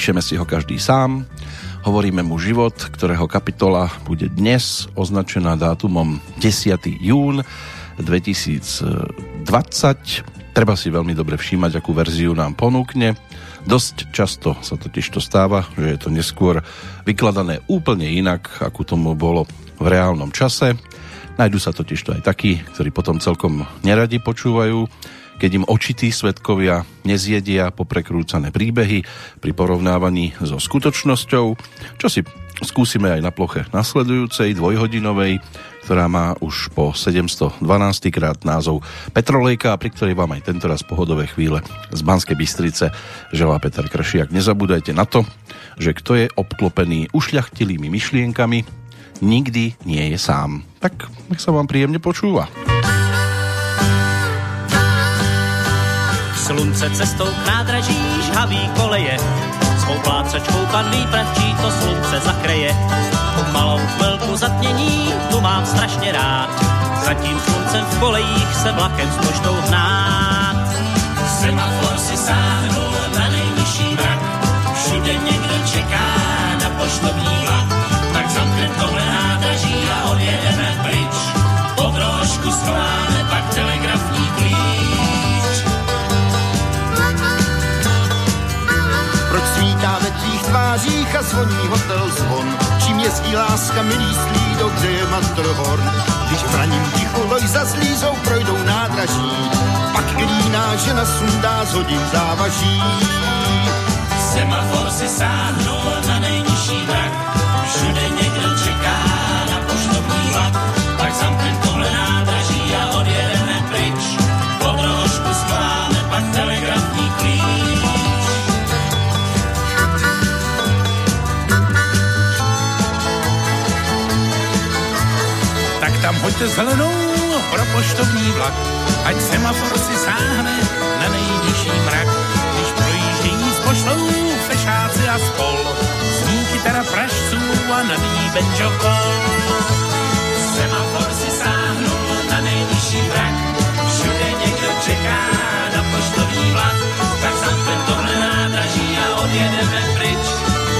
Píšeme si ho každý sám, hovoríme mu život, ktorého kapitola bude dnes označená dátumom 10. jún 2020. Treba si veľmi dobre všímať, akú verziu nám ponúkne. Dosť často sa totiž to stáva, že je to neskôr vykladané úplne inak, ako tomu bolo v reálnom čase. Najdu sa totiž to aj takí, ktorí potom celkom neradi počúvajú keď im očití svetkovia nezjedia poprekrúcané príbehy pri porovnávaní so skutočnosťou, čo si skúsime aj na ploche nasledujúcej dvojhodinovej, ktorá má už po 712 krát názov Petrolejka, pri ktorej vám aj tentoraz pohodové chvíle z Banskej Bystrice želá Peter Kršiak. Nezabúdajte na to, že kto je obklopený ušľachtilými myšlienkami, nikdy nie je sám. Tak nech sa vám príjemne počúva. Slunce cestou k nádraží žhaví koleje, svou plácačkou pan výpravčí to slunce zakreje. Tu malou chvilku zatmění, tu mám strašně rád, za tím sluncem v kolejích se vlakem s poštou hnát. Semafor si sáhnul na nejvyšší mrak, všude někdo čeká na poštovní vlak, tak zamknem tohle nádraží a odjedeme pryč. Po trošku schováme svítá ve tvých tvářích a zvoní hotel zvon. Čím jezdí láska milý slído, kde je Matrhorn. Když v raním tichu Lojza s Lízou projdou nádraží, pak líná žena sundá z hodin závaží. Semafor si sáhnul na nejnižší vrak, všude někdo tam hoďte zelenou pro poštovní vlak, ať semafor si sáhne na nejnižší mrak. Když projíždějí s poštou fešáci a spol, zní kytara pražců a na ní benžokol. Semafor si sáhnu na nejnižší mrak, všude někdo čeká na poštovní vlak, tak zamknem tohle nádraží a odjedeme pryč.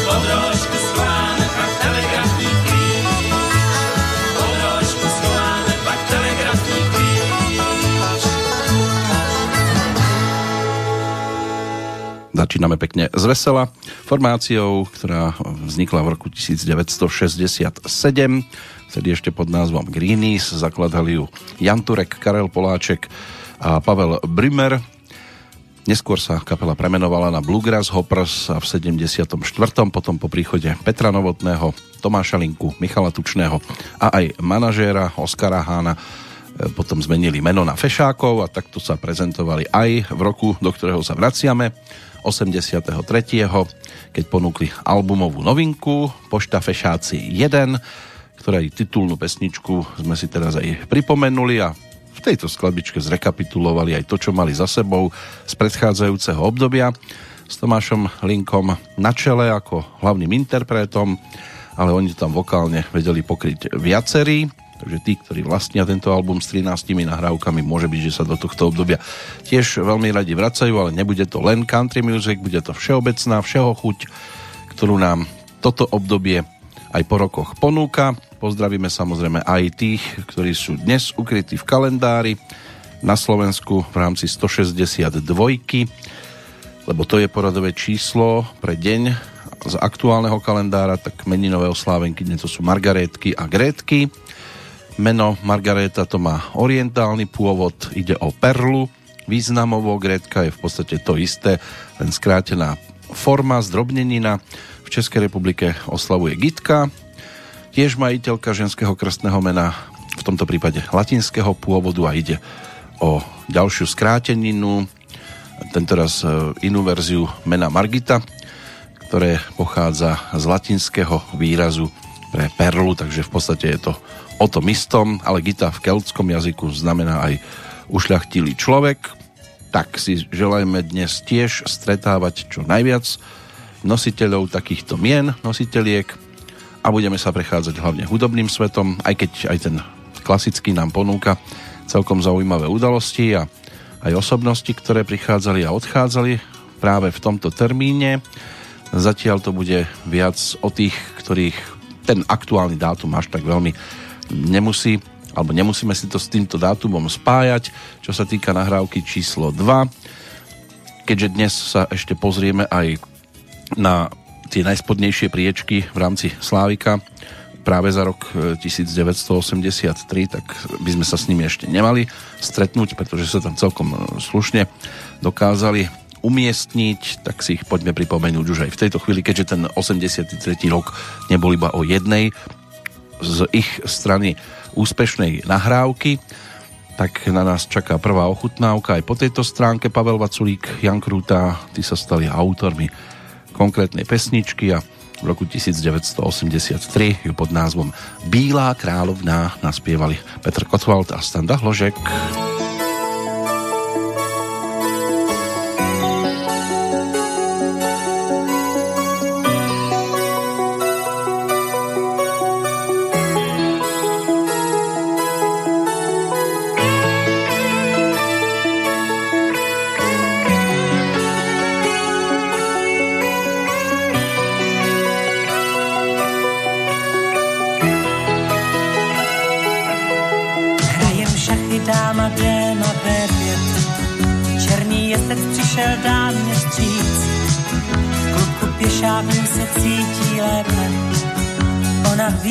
Po trošku schváme pak telegrafní Začíname pekne z vesela formáciou, ktorá vznikla v roku 1967. Vtedy ešte pod názvom Greenies. Zakladali ju Jan Turek, Karel Poláček a Pavel Brimmer. Neskôr sa kapela premenovala na Bluegrass Hoppers a v 74. potom po príchode Petra Novotného, Tomáša Linku, Michala Tučného a aj manažéra Oskara Hána potom zmenili meno na Fešákov a takto sa prezentovali aj v roku, do ktorého sa vraciame, 83. keď ponúkli albumovú novinku Pošta Fešáci 1, ktorej titulnú pesničku sme si teraz aj pripomenuli a v tejto skladbičke zrekapitulovali aj to, čo mali za sebou z predchádzajúceho obdobia s Tomášom Linkom na čele ako hlavným interpretom, ale oni tam vokálne vedeli pokryť viacerí, takže tí, ktorí vlastnia tento album s 13 nahrávkami, môže byť, že sa do tohto obdobia tiež veľmi radi vracajú, ale nebude to len country music, bude to všeobecná, všeho chuť, ktorú nám toto obdobie aj po rokoch ponúka. Pozdravíme samozrejme aj tých, ktorí sú dnes ukrytí v kalendári na Slovensku v rámci 162 lebo to je poradové číslo pre deň z aktuálneho kalendára, tak meninové oslávenky dnes to sú Margarétky a Grétky. Meno Margaréta to má orientálny pôvod, ide o perlu, významovo Grétka je v podstate to isté, len skrátená forma, zdrobnenina. V Českej republike oslavuje Gitka, tiež majiteľka ženského krstného mena, v tomto prípade latinského pôvodu a ide o ďalšiu skráteninu, tentoraz e, inú verziu mena Margita, ktoré pochádza z latinského výrazu pre perlu, takže v podstate je to o tom istom, ale gita v keltskom jazyku znamená aj ušľachtilý človek. Tak si želajme dnes tiež stretávať čo najviac nositeľov takýchto mien, nositeliek a budeme sa prechádzať hlavne hudobným svetom, aj keď aj ten klasický nám ponúka celkom zaujímavé udalosti a aj osobnosti, ktoré prichádzali a odchádzali práve v tomto termíne. Zatiaľ to bude viac o tých, ktorých ten aktuálny dátum až tak veľmi nemusí alebo nemusíme si to s týmto dátumom spájať, čo sa týka nahrávky číslo 2. Keďže dnes sa ešte pozrieme aj na tie najspodnejšie priečky v rámci Slávika práve za rok 1983, e, tak by sme sa s nimi ešte nemali stretnúť, pretože sa tam celkom e, slušne dokázali umiestniť, tak si ich poďme pripomenúť už aj v tejto chvíli, keďže ten 83. rok nebol iba o jednej z ich strany úspešnej nahrávky, tak na nás čaká prvá ochutnávka aj po tejto stránke. Pavel Vaculík, Jan Krúta, tí sa stali autormi konkrétnej pesničky a v roku 1983 ju pod názvom Bílá královná naspievali Petr Kotwald a Standa Hložek.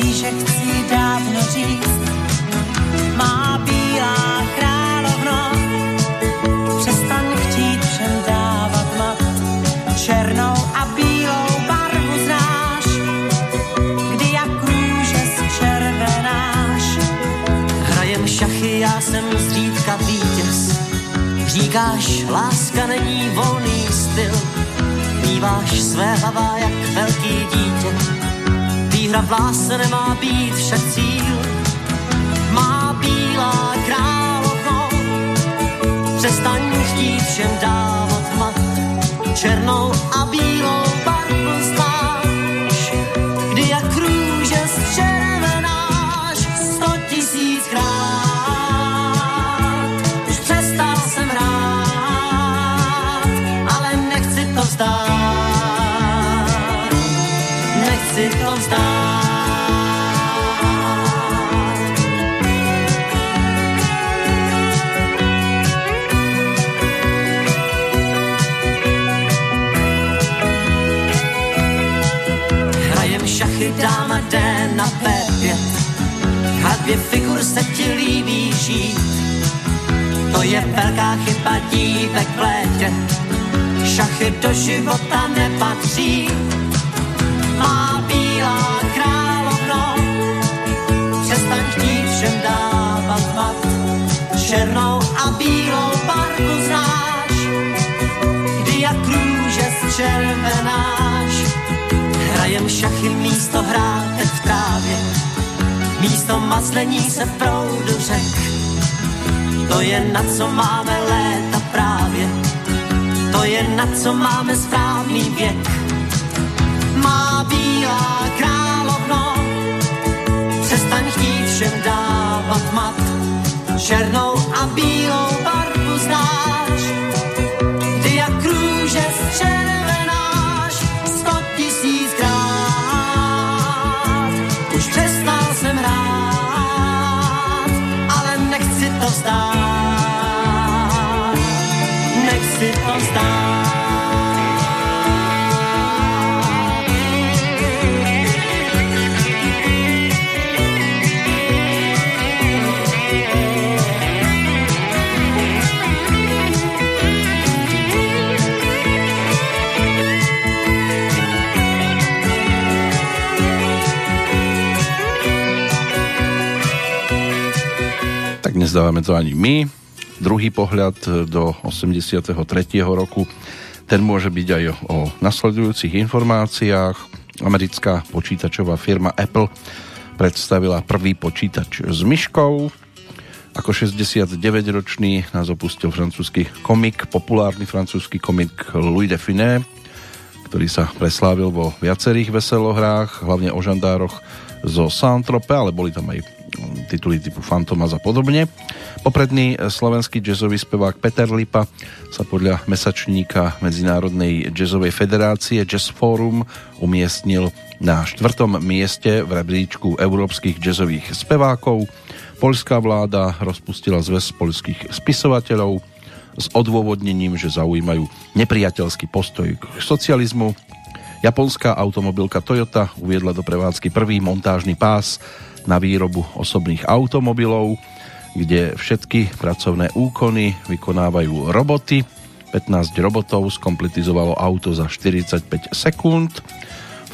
Víš, že chci dávno říct, má bílá královno, přestaň chtít všem dávat mat, černou a bílou barvu znáš, kdy jak růže červenáš, Hrajem šachy, já jsem zřídka vítěz, říkáš, láska není volný styl, býváš své hava jak velký dítě. Víra v lásce nemá být však cíl, má bílá královnou. Přestaň chtít všem dávat mat, černou a bílou barvu. barvě figur se ti líbí žít. To je velká chyba dívek v létě, šachy do života nepatří. Má bílá královno, přestaň chtít všem dávat mat, černou a bílou barku znáš, kdy jak růže zčervenáš. Hrajem šachy místo hráte. v trávě, místo maslení se proudu řek. To je na co máme léta právě, to je na co máme správný věk. Má bílá královno, přestaň chtít všem dávat mat, černou a bílou barvu znáš, ty jak růže z červené. star. Mexican star. Nezdávame to ani my. Druhý pohľad do 83. roku, ten môže byť aj o nasledujúcich informáciách. Americká počítačová firma Apple predstavila prvý počítač s myškou. Ako 69-ročný nás opustil francúzsky komik, populárny francúzsky komik Louis Define, ktorý sa preslávil vo viacerých veselohrách, hlavne o žandároch zo Saint-Tropez, ale boli tam aj tituly typu Fantomas a podobne. Popredný slovenský jazzový spevák Peter Lipa sa podľa mesačníka Medzinárodnej jazzovej federácie Jazz Forum umiestnil na štvrtom mieste v rebríčku európskych jazzových spevákov. Poľská vláda rozpustila zväz poľských spisovateľov s odôvodnením, že zaujímajú nepriateľský postoj k socializmu. Japonská automobilka Toyota uviedla do prevádzky prvý montážny pás na výrobu osobných automobilov, kde všetky pracovné úkony vykonávajú roboty. 15 robotov skompletizovalo auto za 45 sekúnd.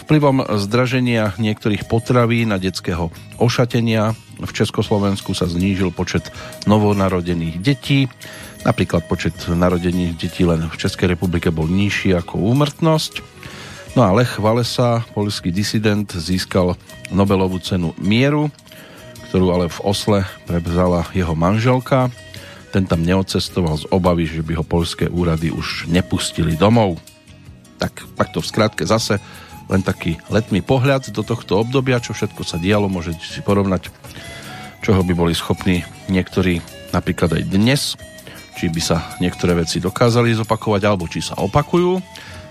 Vplyvom zdraženia niektorých potraví na detského ošatenia v Československu sa znížil počet novonarodených detí. Napríklad počet narodených detí len v Českej republike bol nižší ako úmrtnosť. No a Lech Walesa, polský disident, získal Nobelovú cenu mieru, ktorú ale v Osle prevzala jeho manželka. Ten tam neodcestoval z obavy, že by ho polské úrady už nepustili domov. Tak takto v skratke zase len taký letný pohľad do tohto obdobia, čo všetko sa dialo, môžete si porovnať, čoho by boli schopní niektorí napríklad aj dnes, či by sa niektoré veci dokázali zopakovať, alebo či sa opakujú.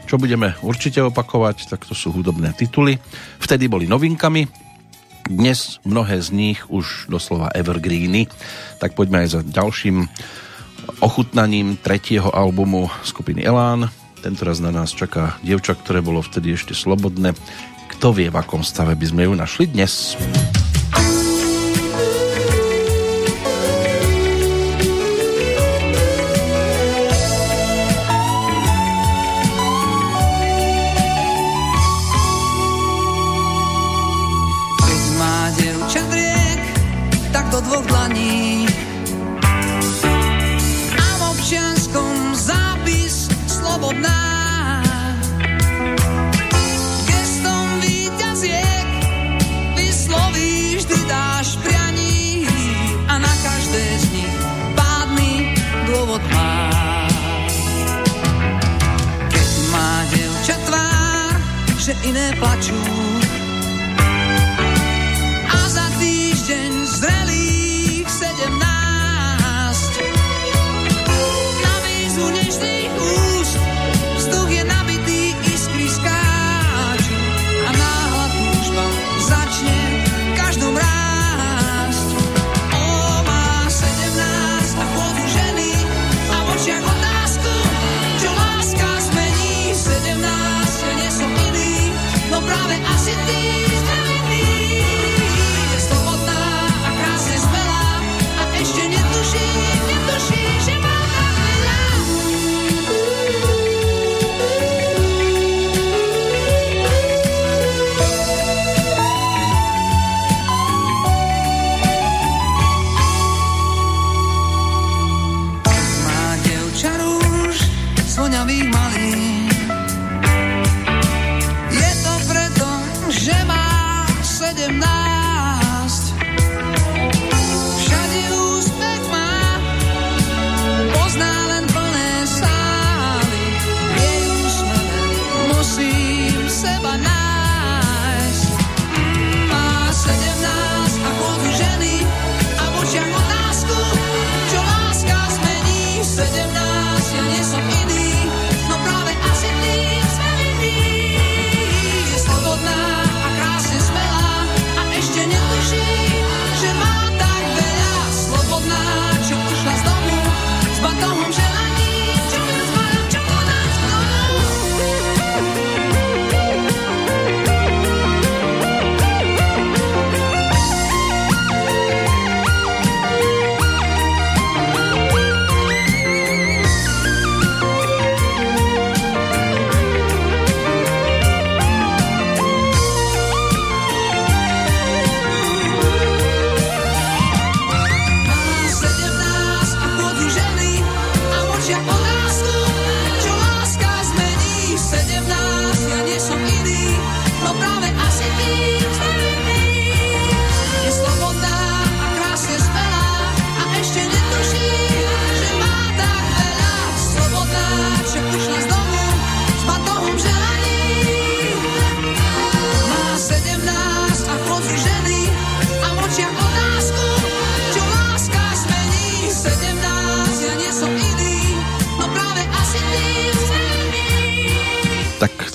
Čo budeme určite opakovať, tak to sú hudobné tituly. Vtedy boli novinkami, dnes mnohé z nich už doslova evergreeny, tak poďme aj za ďalším ochutnaním tretieho albumu skupiny Elán. Tentoraz na nás čaká dievča, ktoré bolo vtedy ešte slobodné. Kto vie, v akom stave by sme ju našli dnes? Iné plačú.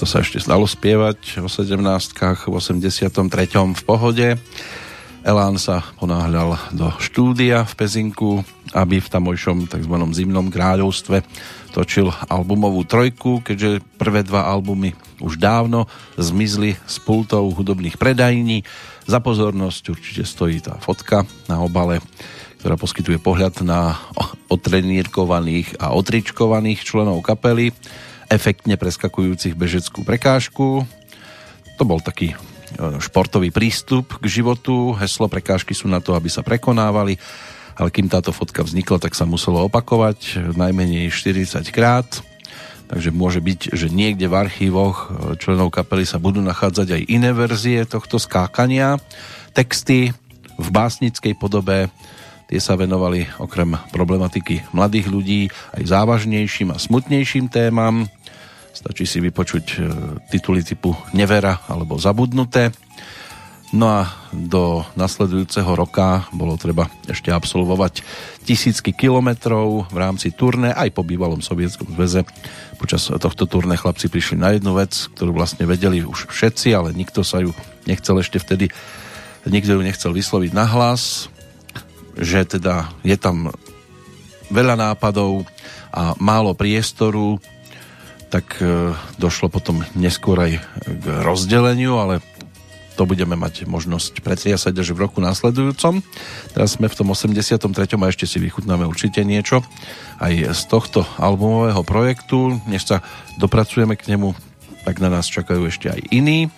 Sa ešte stalo spievať o 17 v 83. v pohode. Elán sa ponáhľal do štúdia v Pezinku, aby v tamojšom tzv. zimnom kráľovstve točil albumovú trojku, keďže prvé dva albumy už dávno zmizli s pultov hudobných predajní. Za pozornosť určite stojí tá fotka na obale, ktorá poskytuje pohľad na otrenírkovaných a otričkovaných členov kapely, efektne preskakujúcich bežeckú prekážku. To bol taký športový prístup k životu. Heslo prekážky sú na to, aby sa prekonávali, ale kým táto fotka vznikla, tak sa muselo opakovať najmenej 40 krát. Takže môže byť, že niekde v archívoch členov kapely sa budú nachádzať aj iné verzie tohto skákania. Texty v básnickej podobe tie sa venovali okrem problematiky mladých ľudí aj závažnejším a smutnejším témam Stačí si vypočuť e, tituly typu Nevera alebo Zabudnuté. No a do nasledujúceho roka bolo treba ešte absolvovať tisícky kilometrov v rámci turné aj po bývalom sovietskom zväze. Počas tohto turné chlapci prišli na jednu vec, ktorú vlastne vedeli už všetci, ale nikto sa ju nechcel ešte vtedy, nikto ju nechcel vysloviť na hlas, že teda je tam veľa nápadov a málo priestoru tak e, došlo potom neskôr aj k rozdeleniu, ale to budeme mať možnosť pretriasať až v roku následujúcom. Teraz sme v tom 83. a ešte si vychutnáme určite niečo aj z tohto albumového projektu. Než sa dopracujeme k nemu, tak na nás čakajú ešte aj iní.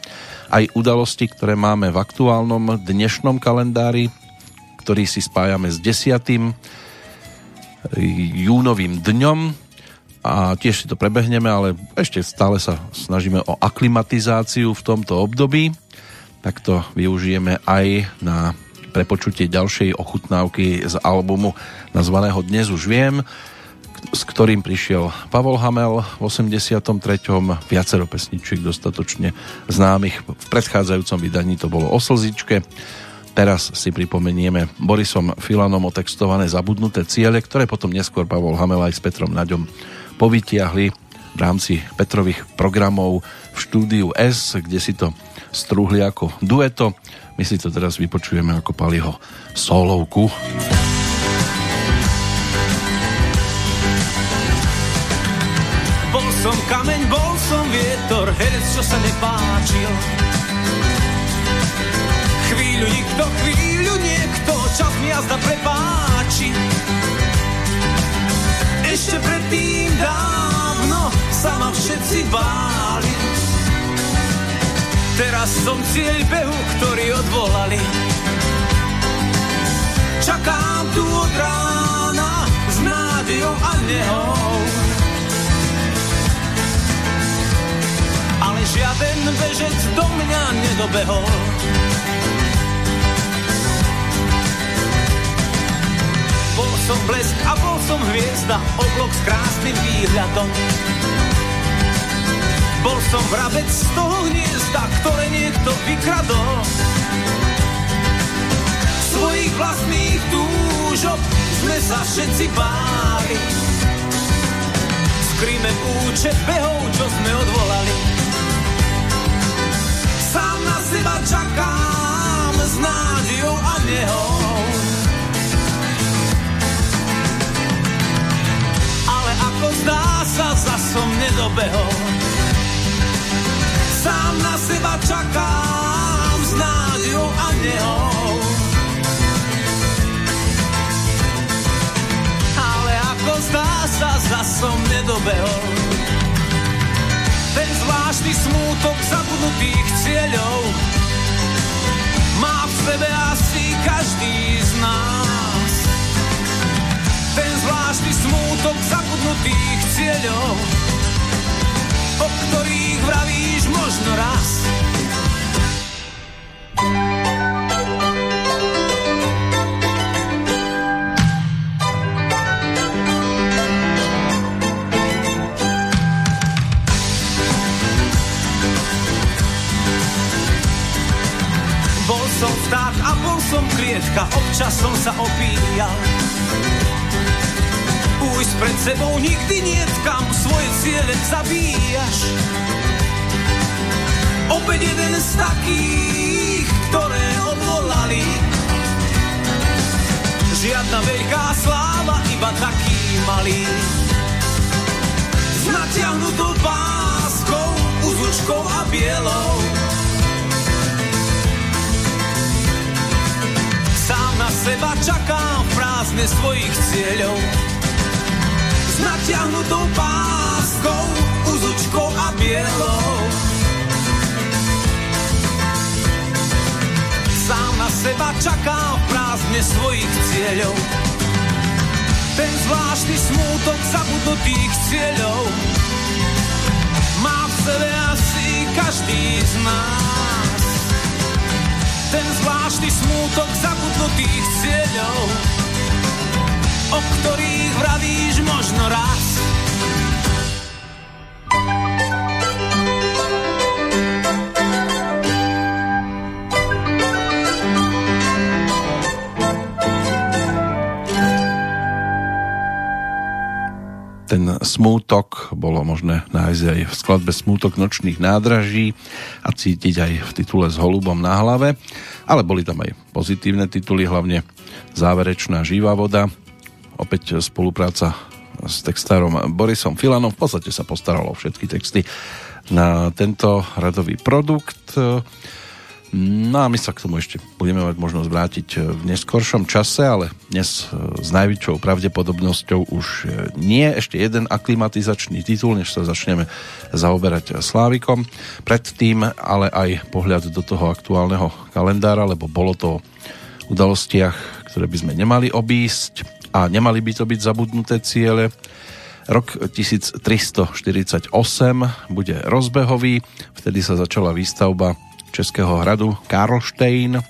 Aj udalosti, ktoré máme v aktuálnom dnešnom kalendári, ktorý si spájame s 10. júnovým dňom a tiež si to prebehneme, ale ešte stále sa snažíme o aklimatizáciu v tomto období. Tak to využijeme aj na prepočutie ďalšej ochutnávky z albumu nazvaného Dnes už viem, s ktorým prišiel Pavol Hamel v 83. Viacero pesničiek dostatočne známych. V predchádzajúcom vydaní to bolo o slzičke. Teraz si pripomenieme Borisom Filanom otextované zabudnuté ciele, ktoré potom neskôr Pavol Hamel aj s Petrom Naďom povytiahli v rámci Petrových programov v štúdiu S, kde si to strúhli ako dueto. My si to teraz vypočujeme ako Paliho solovku. Bol som kameň, bol som vietor, herec, čo sa nepáčil. Chvíľu nikto, chvíľu niekto, čas mi jazda prepáči ešte predtým dávno sa ma všetci báli. Teraz som cieľ behu, ktorý odvolali. Čakám tu od rána s nádejou a nehou. Ale žiaden bežec do mňa nedobehol. Bol som blesk a bol som hviezda, oblok s krásnym výhľadom. Bol som vrabec z toho hniezda, ktoré niekto vykradol. Svojich vlastných túžob sme sa všetci báli. Skrýme účet behov, čo sme odvolali. Som nedobehol. Sám na seba čakám s nádejou a nehou. Ale ako zdá sa, za som nedobehol. Ten zvláštny smútok zabudnutých cieľov má v sebe asi každý z nás ten zvláštny smútok zabudnutých cieľov, o ktorých vravíš možno raz. Bol som vták a bol som klietka, občas som sa opíjal Ujsť pred sebou nikdy nie kam svoje ciele zabíjaš. Opäť jeden z takých, ktoré odvolali. Žiadna veľká sláva, iba taký malý. S natiahnutou páskou, uzučkou a bielou. Sám na seba čakám v prázdne svojich cieľov. Natiahnutou páskou, uzučkou a bielou. Sám na seba čakám v prázdne svojich cieľov. Ten zvláštny smútok zabudnutých cieľov má v sebe asi každý z nás. Ten zvláštny smútok zabudnutých cieľov, o ktorých vravíš možno raz. ten smútok bolo možné nájsť aj v skladbe Smútok nočných nádraží a cítiť aj v titule s holubom na hlave, ale boli tam aj pozitívne tituly, hlavne záverečná živá voda, opäť spolupráca s textárom Borisom Filanom, v podstate sa postaralo o všetky texty na tento radový produkt. No a my sa k tomu ešte budeme mať možnosť vrátiť v neskoršom čase, ale dnes s najväčšou pravdepodobnosťou už nie ešte jeden aklimatizačný titul, než sa začneme zaoberať Slávikom. Predtým ale aj pohľad do toho aktuálneho kalendára, lebo bolo to udalostiach, ktoré by sme nemali obísť a nemali by to byť zabudnuté ciele. Rok 1348 bude rozbehový, vtedy sa začala výstavba Českého hradu Karlštejn,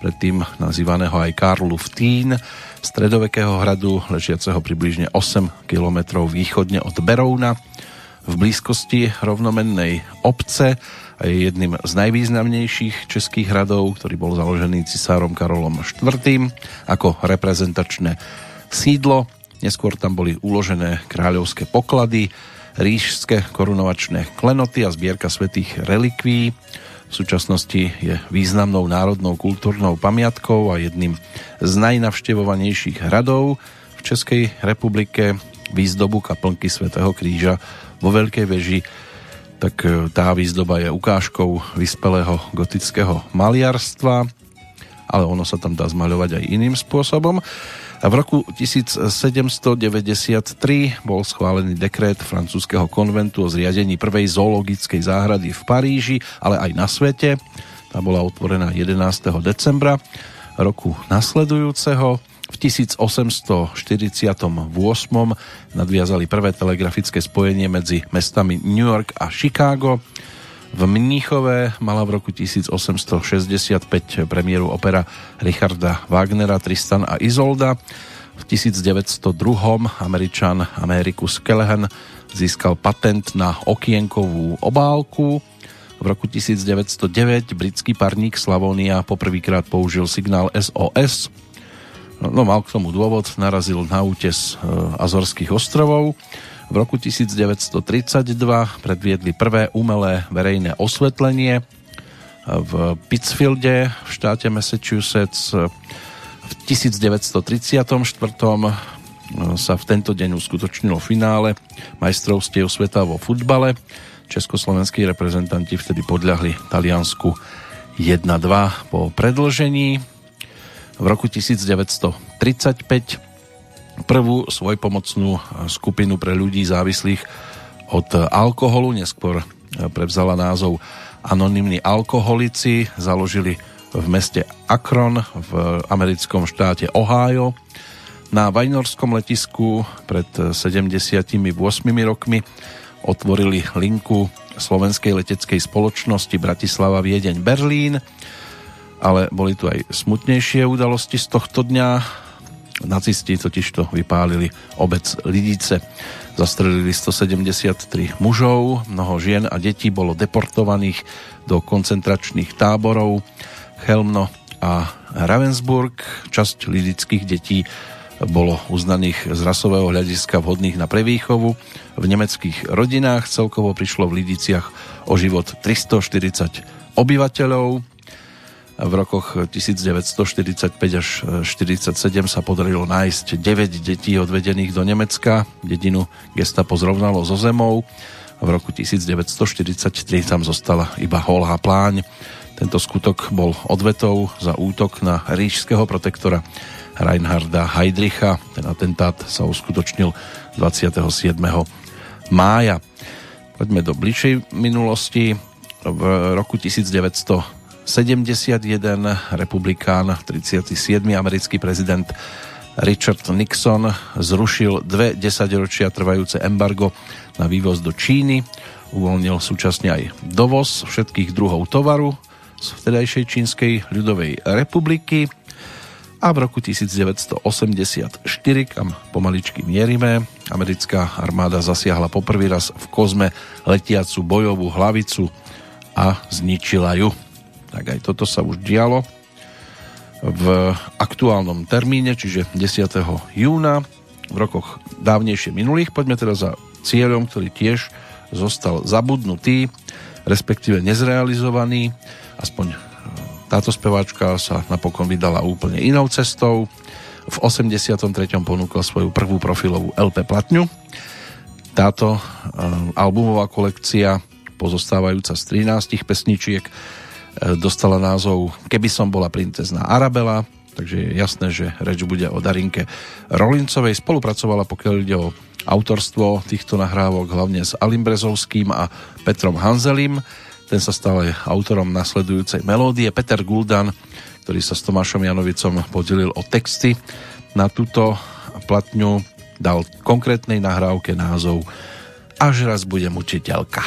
predtým nazývaného aj Karluftín, stredovekého hradu, ležiaceho približne 8 km východne od Berouna, v blízkosti rovnomennej obce a je jedným z najvýznamnejších českých hradov, ktorý bol založený cisárom Karolom IV. ako reprezentačné sídlo. Neskôr tam boli uložené kráľovské poklady, ríšské korunovačné klenoty a zbierka svetých relikví. V súčasnosti je významnou národnou kultúrnou pamiatkou a jedným z najnavštevovanejších hradov v Českej republike výzdobu kaplnky svätého Kríža vo Veľkej veži tak e, tá výzdoba je ukážkou vyspelého gotického maliarstva, ale ono sa tam dá zmaľovať aj iným spôsobom. V roku 1793 bol schválený dekret francúzského konventu o zriadení prvej zoologickej záhrady v Paríži, ale aj na svete. Tá bola otvorená 11. decembra roku nasledujúceho. V 1848 nadviazali prvé telegrafické spojenie medzi mestami New York a Chicago. V Mníchove mala v roku 1865 premiéru opera Richarda Wagnera Tristan a Izolda. V 1902 američan Americus Kelehen získal patent na okienkovú obálku. V roku 1909 britský parník Slavonia poprvýkrát použil signál SOS. No, no mal k tomu dôvod, narazil na útes e, Azorských ostrovov. V roku 1932 predviedli prvé umelé verejné osvetlenie v Pittsfielde v štáte Massachusetts. V 1934 sa v tento deň uskutočnilo finále majstrovstiev sveta vo futbale. Československí reprezentanti vtedy podľahli Taliansku 1-2 po predlžení. V roku 1935 prvú svojpomocnú skupinu pre ľudí závislých od alkoholu, neskôr prevzala názov Anonymní alkoholici, založili v meste Akron v americkom štáte Ohio. Na Vajnorskom letisku pred 78 rokmi otvorili linku slovenskej leteckej spoločnosti Bratislava Viedeň Berlín, ale boli tu aj smutnejšie udalosti z tohto dňa. Nacisti totižto vypálili obec Lidice. Zastrelili 173 mužov, mnoho žien a detí bolo deportovaných do koncentračných táborov Chelmno a Ravensburg. Časť lidických detí bolo uznaných z rasového hľadiska vhodných na prevýchovu. V nemeckých rodinách celkovo prišlo v Lidiciach o život 340 obyvateľov. V rokoch 1945 až 1947 sa podarilo nájsť 9 detí odvedených do Nemecka. Dedinu gestapo zrovnalo so zemou. V roku 1943 tam zostala iba holá pláň. Tento skutok bol odvetou za útok na ríšského protektora Reinharda Heydricha. Ten atentát sa uskutočnil 27. mája. Poďme do bližšej minulosti. V roku 1971 republikán, 37. americký prezident Richard Nixon zrušil dve desaťročia trvajúce embargo na vývoz do Číny. Uvoľnil súčasne aj dovoz všetkých druhov tovaru z vtedajšej Čínskej ľudovej republiky a v roku 1984, kam pomaličky mierime, americká armáda zasiahla poprvý raz v kozme letiacu bojovú hlavicu a zničila ju. Tak aj toto sa už dialo v aktuálnom termíne, čiže 10. júna v rokoch dávnejšie minulých. Poďme teda za cieľom, ktorý tiež zostal zabudnutý, respektíve nezrealizovaný, aspoň táto speváčka sa napokon vydala úplne inou cestou. V 83. ponúkla svoju prvú profilovú LP platňu. Táto uh, albumová kolekcia, pozostávajúca z 13 pesničiek, dostala názov Keby som bola princezná Arabela, takže je jasné, že reč bude o Darinke Rolincovej. Spolupracovala, pokiaľ ide o autorstvo týchto nahrávok, hlavne s Alim Brezovským a Petrom Hanzelim. Ten sa stal autorom nasledujúcej melódie. Peter Guldan, ktorý sa s Tomášom Janovicom podelil o texty na túto platňu, dal konkrétnej nahrávke názov Až raz budem učiteľka.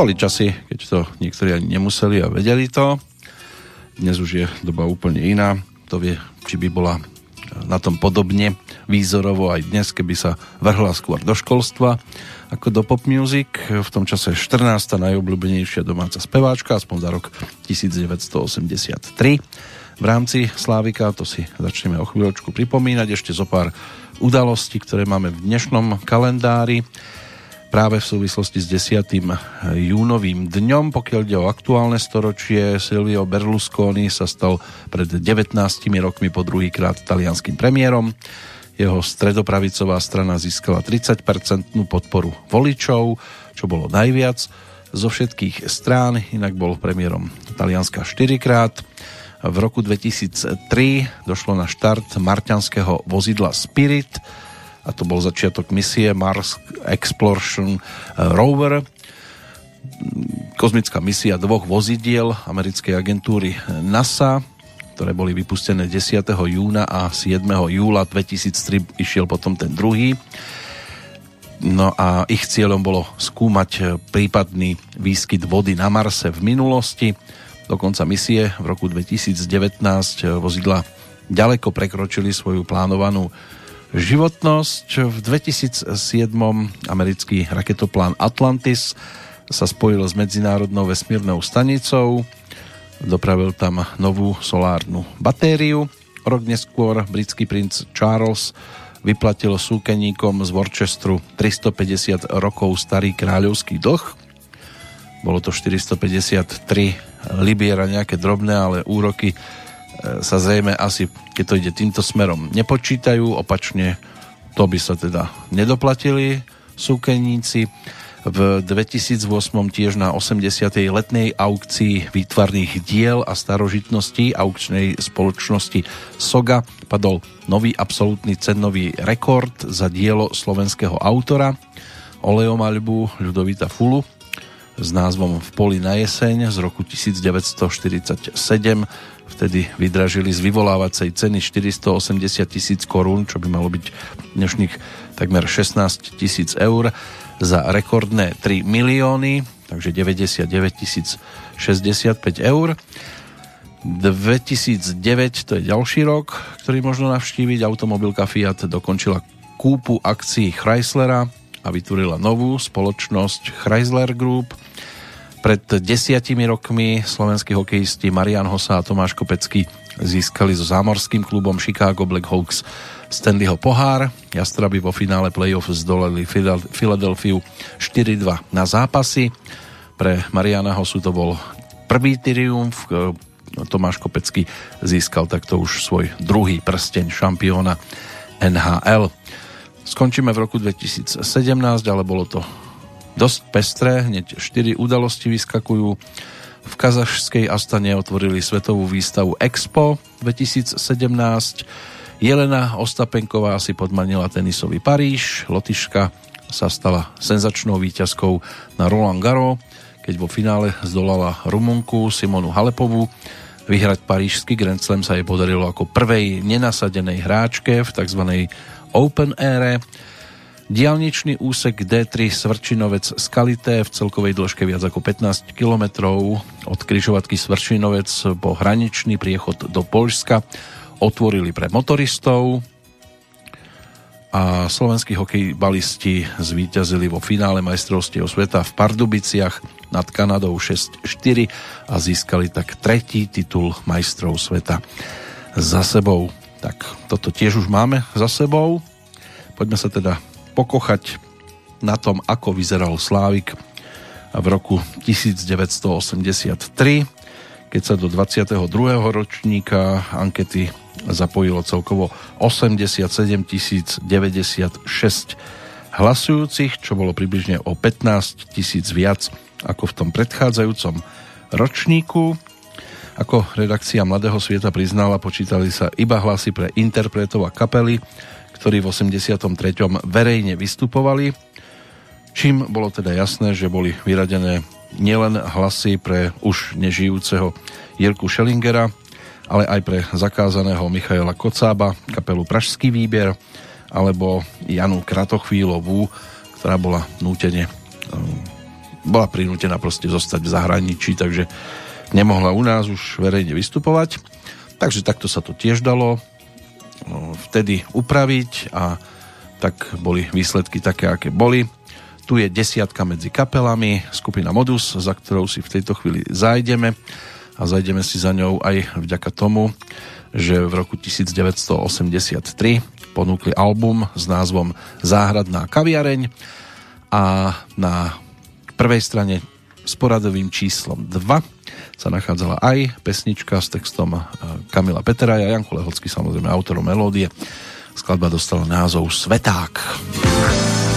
Boli časy, keď to niektorí ani nemuseli a vedeli to. Dnes už je doba úplne iná. To vie, či by bola na tom podobne výzorovo aj dnes, keby sa vrhla skôr do školstva ako do pop music. V tom čase 14. najobľúbenejšia domáca speváčka, aspoň za rok 1983. V rámci Slávika, to si začneme o chvíľočku pripomínať, ešte zo pár udalostí, ktoré máme v dnešnom kalendári práve v súvislosti s 10. júnovým dňom. Pokiaľ ide o aktuálne storočie, Silvio Berlusconi sa stal pred 19 rokmi po druhýkrát talianským premiérom. Jeho stredopravicová strana získala 30-percentnú podporu voličov, čo bolo najviac zo všetkých strán, inak bol premiérom Talianska 4 krát. V roku 2003 došlo na štart marťanského vozidla Spirit, a to bol začiatok misie Mars Exploration eh, Rover, kozmická misia dvoch vozidiel americkej agentúry NASA, ktoré boli vypustené 10. júna a 7. júla 2003 išiel potom ten druhý. No a ich cieľom bolo skúmať prípadný výskyt vody na Marse v minulosti. Do konca misie v roku 2019 vozidla ďaleko prekročili svoju plánovanú životnosť. V 2007 americký raketoplán Atlantis sa spojil s medzinárodnou vesmírnou stanicou, dopravil tam novú solárnu batériu. Rok neskôr britský princ Charles vyplatil súkeníkom z Worcesteru 350 rokov starý kráľovský dlh. Bolo to 453 libier a nejaké drobné, ale úroky sa zrejme asi, keď to ide týmto smerom, nepočítajú. Opačne to by sa teda nedoplatili súkenníci. V 2008 tiež na 80. letnej aukcii výtvarných diel a starožitností aukčnej spoločnosti Soga padol nový absolútny cennový rekord za dielo slovenského autora oleomaľbu Ľudovita Fulu s názvom V poli na jeseň z roku 1947 vtedy vydražili z vyvolávacej ceny 480 tisíc korún, čo by malo byť dnešných takmer 16 tisíc eur za rekordné 3 milióny, takže 99 tisíc 65 eur. 2009 to je ďalší rok, ktorý možno navštíviť. Automobilka Fiat dokončila kúpu akcií Chryslera a vytvorila novú spoločnosť Chrysler Group – pred desiatimi rokmi slovenskí hokejisti Marian Hosa a Tomáš Kopecký získali so zámorským klubom Chicago Black Hawks Stanleyho pohár. Jastraby vo finále playoff zdolali Filadelfiu 4-2 na zápasy. Pre Mariana Hosu to bol prvý triumf. Tomáš Kopecký získal takto už svoj druhý prsteň šampióna NHL. Skončíme v roku 2017, ale bolo to dosť pestré, hneď 4 udalosti vyskakujú. V kazašskej Astane otvorili svetovú výstavu Expo 2017. Jelena Ostapenková si podmanila tenisový Paríž. Lotyška sa stala senzačnou výťazkou na Roland Garo, keď vo finále zdolala Rumunku Simonu Halepovú. Vyhrať parížsky Grand Slam sa jej podarilo ako prvej nenasadenej hráčke v tzv. Open Air Dialničný úsek D3 Svrčinovec Skalité v celkovej dĺžke viac ako 15 km od križovatky Svrčinovec po hraničný priechod do Polska otvorili pre motoristov a slovenskí hokejbalisti zvíťazili vo finále majstrovstiev sveta v Pardubiciach nad Kanadou 6-4 a získali tak tretí titul majstrov sveta za sebou. Tak toto tiež už máme za sebou. Poďme sa teda pokochať na tom, ako vyzeral Slávik v roku 1983, keď sa do 22. ročníka ankety zapojilo celkovo 87 096 hlasujúcich, čo bolo približne o 15 tisíc viac ako v tom predchádzajúcom ročníku. Ako redakcia Mladého sveta priznala, počítali sa iba hlasy pre interpretov a kapely, ktorí v 83. verejne vystupovali, čím bolo teda jasné, že boli vyradené nielen hlasy pre už nežijúceho Jirku Schellingera, ale aj pre zakázaného Michaela Kocába, kapelu Pražský výber, alebo Janu Kratochvílovú, ktorá bola nútene um, bola prinútená proste zostať v zahraničí, takže nemohla u nás už verejne vystupovať. Takže takto sa to tiež dalo vtedy upraviť a tak boli výsledky také, aké boli. Tu je desiatka medzi kapelami, skupina Modus, za ktorou si v tejto chvíli zajdeme a zajdeme si za ňou aj vďaka tomu, že v roku 1983 ponúkli album s názvom Záhradná kaviareň a na prvej strane s poradovým číslom 2 sa nachádzala aj pesnička s textom eh, Kamila Petera a Janko Lehocký samozrejme autorom melódie. Skladba dostala názov Sveták. Sveták.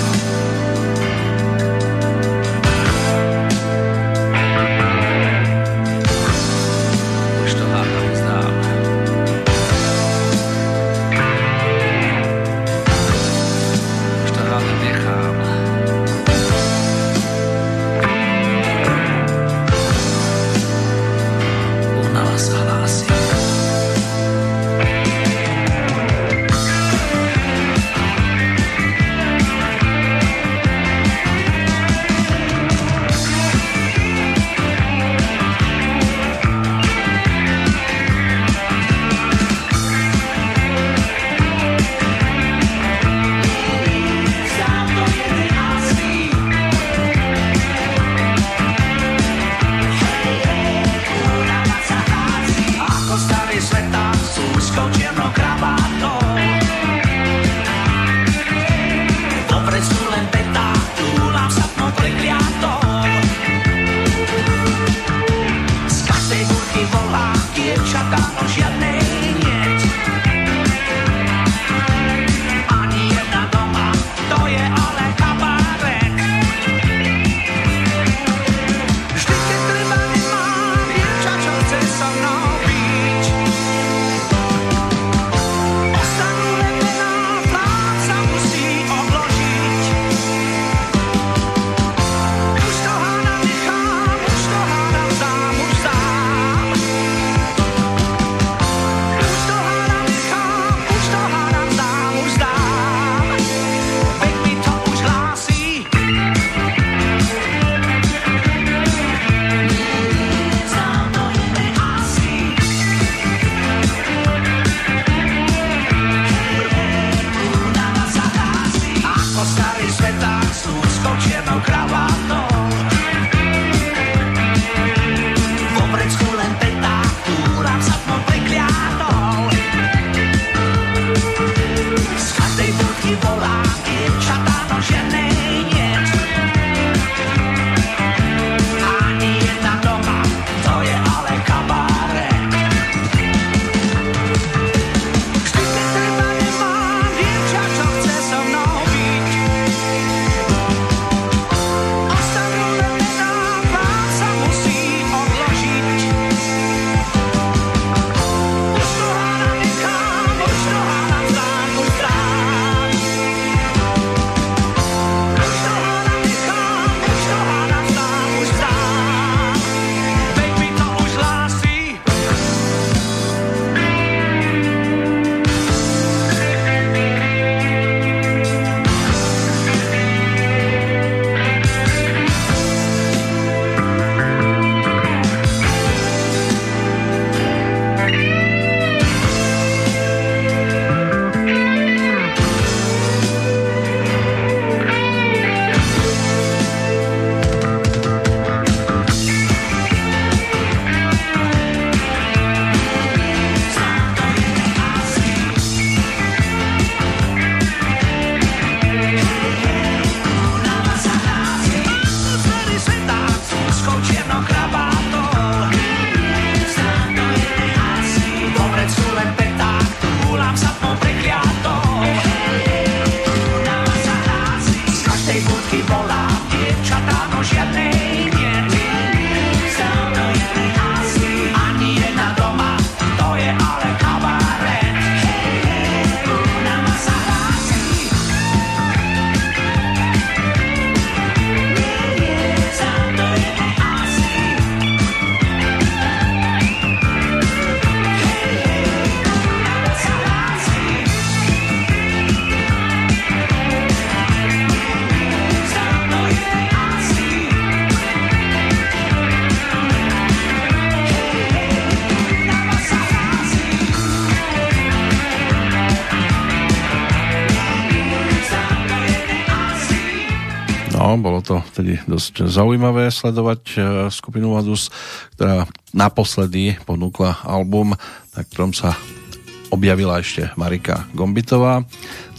tudo que rolar. Tedy dosť zaujímavé sledovať e, skupinu Vadus, ktorá naposledy ponúkla album, na ktorom sa objavila ešte Marika Gombitová.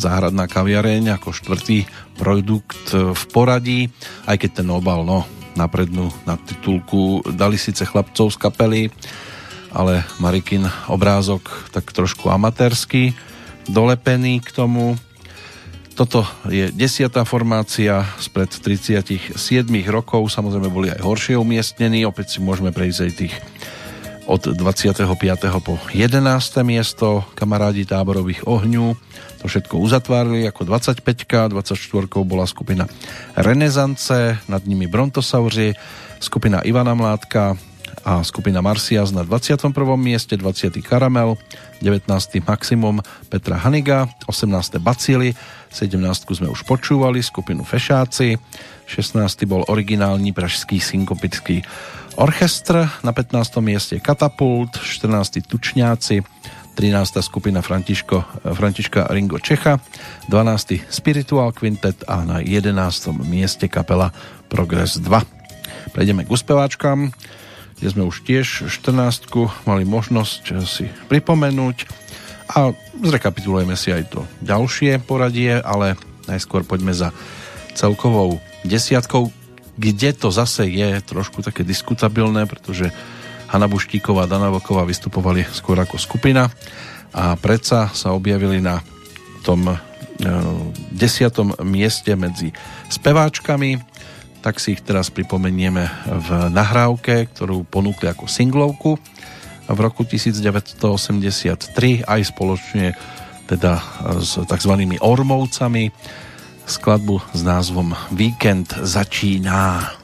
Záhradná kaviareň ako štvrtý produkt v poradí, aj keď ten obal, no, na prednú, na titulku dali síce chlapcov z kapely, ale Marikin obrázok tak trošku amatérsky dolepený k tomu. Toto je desiatá formácia spred 37 rokov, samozrejme boli aj horšie umiestnení, opäť si môžeme prejsť aj tých od 25. po 11. miesto kamarádi táborových ohňu to všetko uzatvárili ako 25 24 bola skupina Renesance nad nimi Brontosauri skupina Ivana Mládka a skupina Marsias na 21. mieste 20. Karamel 19. Maximum Petra Haniga 18. Bacily 17. sme už počúvali skupinu Fešáci 16. bol originálny pražský synkopický Orchestr na 15. mieste Katapult, 14. Tučňáci, 13. skupina Františko, Františka Ringo Čecha, 12. Spiritual Quintet a na 11. mieste kapela Progress 2. Prejdeme k uspeváčkam, kde sme už tiež 14. mali možnosť si pripomenúť a zrekapitulujeme si aj to ďalšie poradie, ale najskôr poďme za celkovou desiatkou kde to zase je trošku také diskutabilné, pretože Hanna Buštíková a Dana Vlková vystupovali skôr ako skupina a predsa sa objavili na tom e, desiatom mieste medzi speváčkami, tak si ich teraz pripomenieme v nahrávke, ktorú ponúkli ako singlovku v roku 1983 aj spoločne teda s tzv. Ormovcami skladbu s názvom Víkend začíná.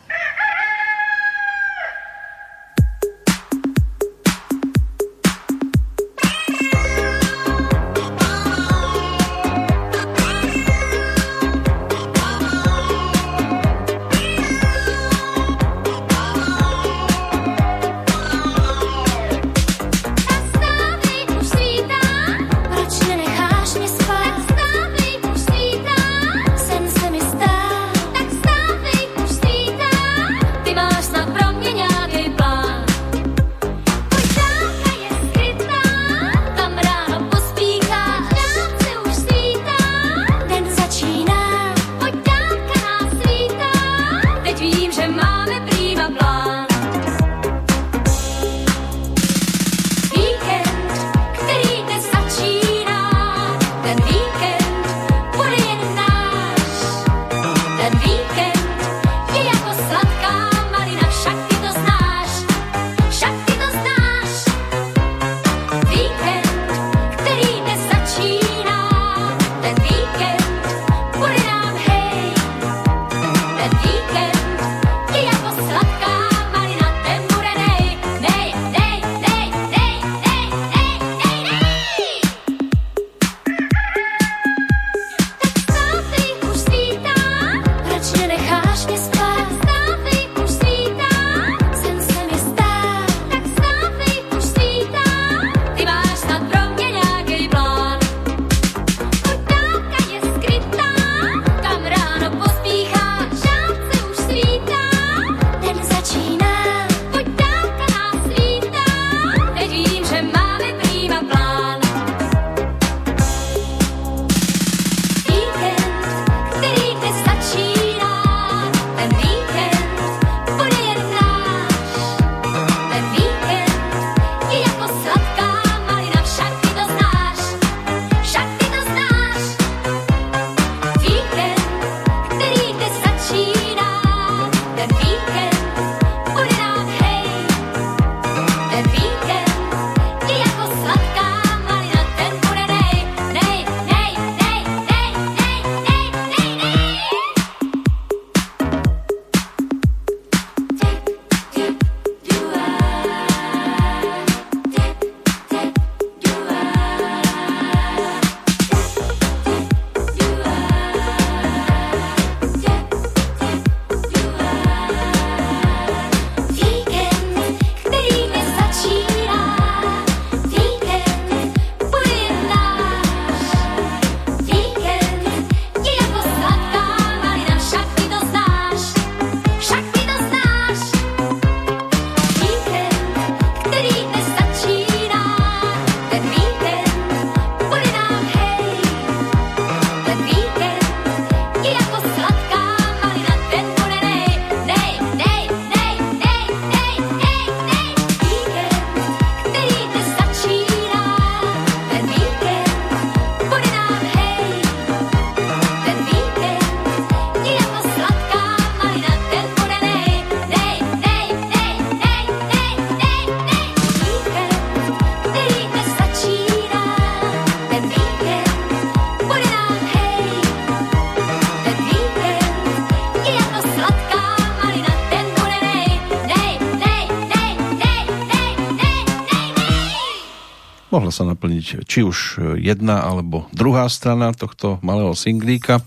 Naplniť či už jedna alebo druhá strana tohto malého singlíka.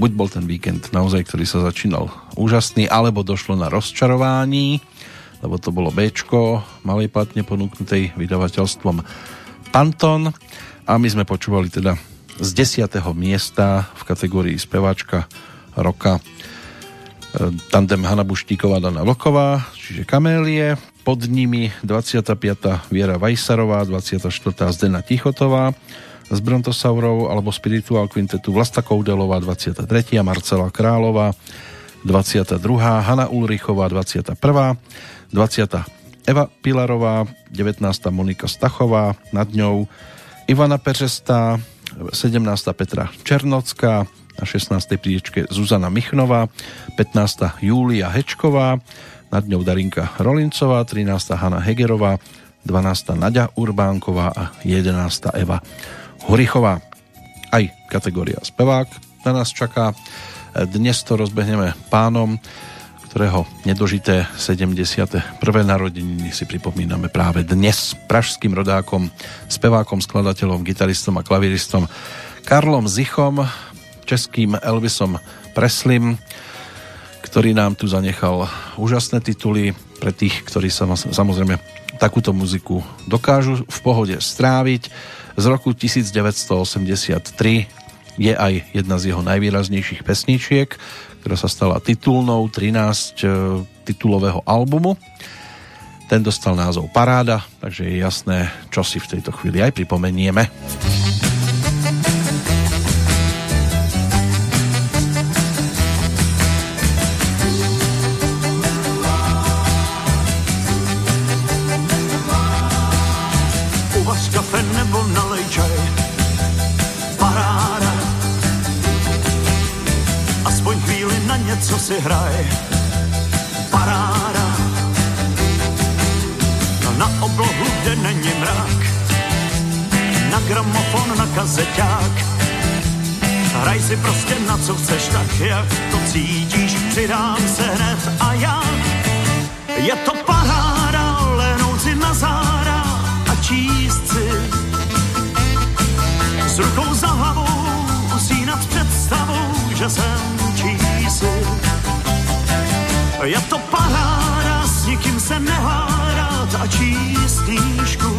Buď bol ten víkend naozaj, ktorý sa začínal úžasný, alebo došlo na rozčarování, lebo to bolo B, malej platne ponúknutej vydavateľstvom Panton a my sme počúvali teda z 10. miesta v kategórii speváčka roka e, tandem Hanna Buštíková, Dana Vlková, čiže Kamélie, pod nimi 25. Viera Vajsarová, 24. Zdena Tichotová z Brontosaurov alebo Spiritual Quintetu Vlasta Koudelová, 23. Marcela Králová, 22. Hanna Ulrichová, 21. 20. Eva Pilarová, 19. Monika Stachová, nad ňou Ivana Peřestá, 17. Petra Černocká, na 16. príčke Zuzana Michnová, 15. Júlia Hečková, nad ňou Darinka Rolincová, 13. Hanna Hegerová, 12. Nadia Urbánková a 11. Eva Horichová. Aj kategória spevák na nás čaká. Dnes to rozbehneme pánom, ktorého nedožité 71. narodeniny si pripomíname práve dnes pražským rodákom, spevákom, skladateľom, gitaristom a klaviristom Karlom Zichom, českým Elvisom Preslim, ktorý nám tu zanechal úžasné tituly pre tých, ktorí sa samozrejme takúto muziku dokážu v pohode stráviť. Z roku 1983 je aj jedna z jeho najvýraznejších pesničiek, ktorá sa stala titulnou 13 e, titulového albumu. Ten dostal názov Paráda, takže je jasné, čo si v tejto chvíli aj pripomenieme. Hraj. Paráda. Na oblohu, kde není mrak. Na gramofon, na kazeťák. Hraj si prostě na co chceš, tak jak to cítíš. Přidám se hned a já. Je to paráda, lehnout si na zára a číst si. S rukou za hlavou usínat představou, že jsem Je to paráda, s nikým se nehádat a číst knížku.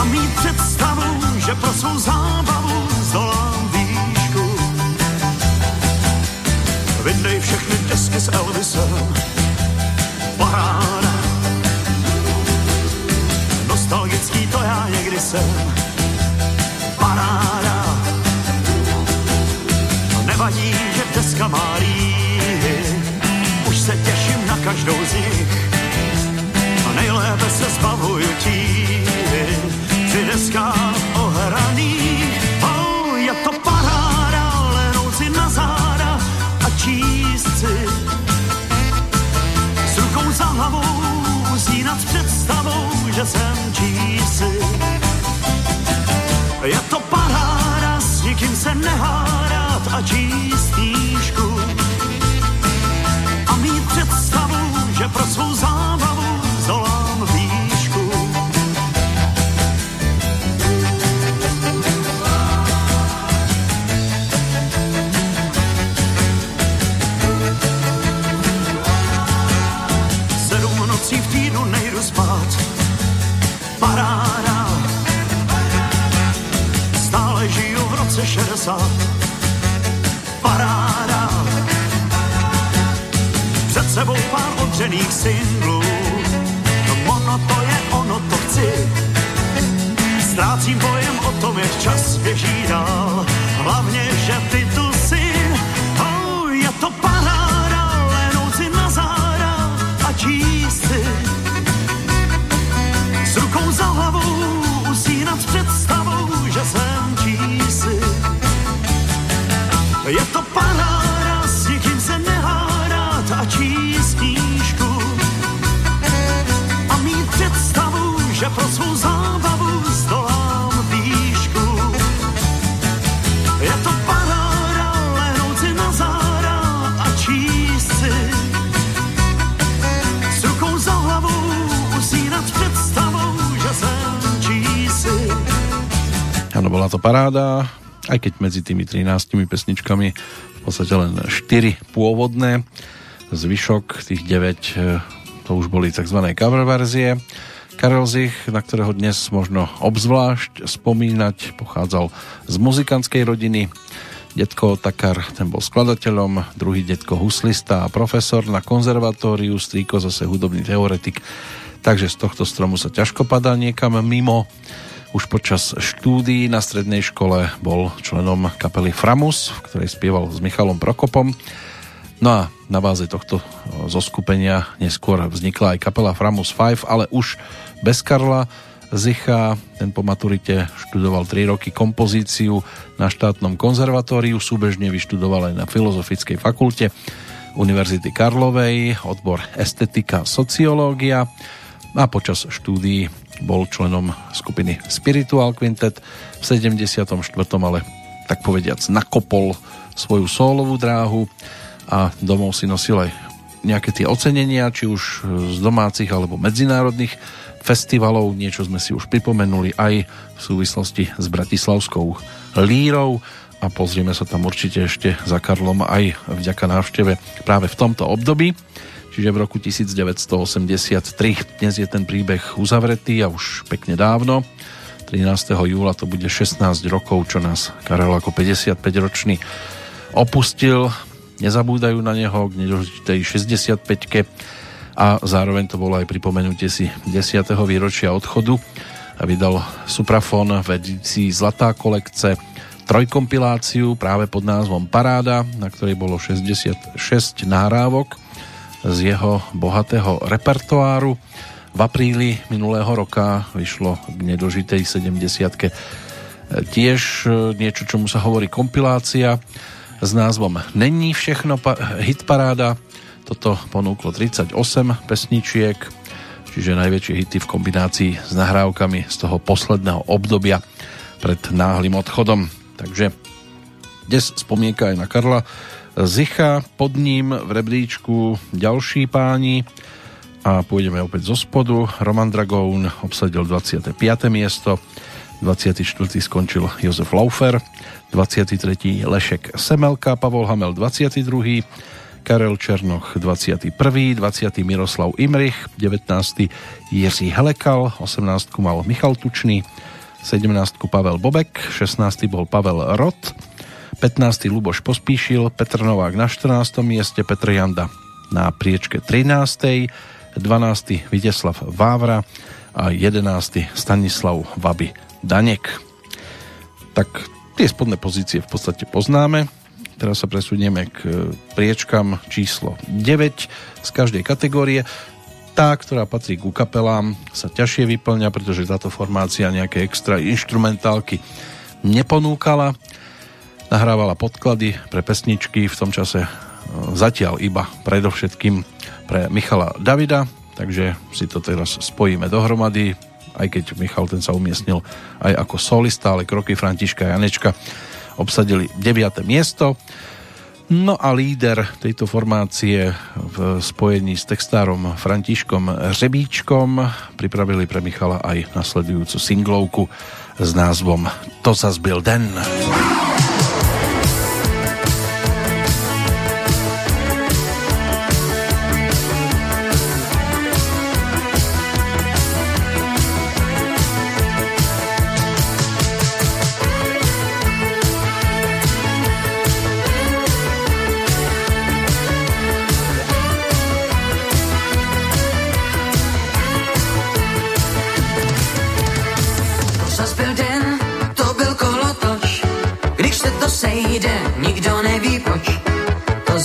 A mít představu, že pro svou zábavu zdolám výšku. Vyndej všechny desky s Elvisem, paráda. Nostalgický to já někdy jsem, paráda. Nevadí, že deska má na každou z nich. A nejlépe se zbavuju tíhy při deskách ohraných. Oh, je to paráda, lehnout si na záda a číst si. S rukou za hlavou usínat představou, že jsem čísi. Je to paráda, s nikým se nehádat a číst pro svou zábavu zdolám výšku. Sedm nocí v týdnu nejdu spát, paráda. Stále žiju v roce 60, paráda před sebou pár odřených singlů. No ono to je, ono to chci. Ztrácím pojem o tom, jak čas běží dál. Hlavně, že ty bola to paráda, aj keď medzi tými 13 pesničkami v podstate len 4 pôvodné, zvyšok tých 9 e, to už boli tzv. cover verzie. Karel Zich, na ktorého dnes možno obzvlášť spomínať, pochádzal z muzikantskej rodiny. Detko Takar, ten bol skladateľom, druhý detko huslista a profesor na konzervatóriu, strýko zase hudobný teoretik. Takže z tohto stromu sa ťažko padá niekam mimo. Už počas štúdií na strednej škole bol členom kapely Framus, v ktorej spieval s Michalom Prokopom. No a na báze tohto zoskupenia neskôr vznikla aj kapela Framus 5, ale už bez Karla Zicha. Ten po maturite študoval 3 roky kompozíciu na štátnom konzervatóriu, súbežne vyštudoval aj na Filozofickej fakulte Univerzity Karlovej, odbor estetika, sociológia a počas štúdií bol členom skupiny Spiritual Quintet v 74. ale tak povediac nakopol svoju sólovú dráhu a domov si nosil aj nejaké tie ocenenia, či už z domácich alebo medzinárodných festivalov. Niečo sme si už pripomenuli aj v súvislosti s Bratislavskou lírou a pozrieme sa tam určite ešte za Karlom aj vďaka návšteve práve v tomto období čiže v roku 1983. Dnes je ten príbeh uzavretý a už pekne dávno. 13. júla to bude 16 rokov, čo nás Karel ako 55-ročný opustil. Nezabúdajú na neho k nedožitej 65 a zároveň to bolo aj pripomenutie si 10. výročia odchodu a vydal Suprafon v edícii Zlatá kolekce trojkompiláciu práve pod názvom Paráda, na ktorej bolo 66 náhrávok z jeho bohatého repertoáru. V apríli minulého roka vyšlo k nedožitej 70 tiež e, niečo, čomu sa hovorí kompilácia s názvom Není všechno pa- hitparáda. Toto ponúklo 38 pesničiek, čiže najväčšie hity v kombinácii s nahrávkami z toho posledného obdobia pred náhlým odchodom. Takže dnes spomienka aj na Karla Zicha, pod ním v rebríčku ďalší páni a pôjdeme opäť zo spodu. Roman Dragón obsadil 25. miesto, 24. skončil Jozef Laufer, 23. Lešek Semelka, Pavol Hamel 22. Karel Černoch 21. 20. Miroslav Imrich, 19. Jiří Helekal, 18. mal Michal Tučný, 17. Pavel Bobek, 16. bol Pavel Rot, 15. Luboš Pospíšil, Petr Novák na 14. mieste, Petr Janda na priečke 13. 12. Viteslav Vávra a 11. Stanislav Vaby Danek. Tak tie spodné pozície v podstate poznáme. Teraz sa presunieme k priečkam číslo 9 z každej kategórie. Tá, ktorá patrí ku kapelám, sa ťažšie vyplňa, pretože táto formácia nejaké extra instrumentálky neponúkala nahrávala podklady pre pesničky v tom čase e, zatiaľ iba predovšetkým pre Michala Davida, takže si to teraz spojíme dohromady, aj keď Michal ten sa umiestnil aj ako solista, ale kroky Františka Janečka obsadili 9. miesto. No a líder tejto formácie v spojení s textárom Františkom Řebíčkom pripravili pre Michala aj nasledujúcu singlovku s názvom To zas byl den.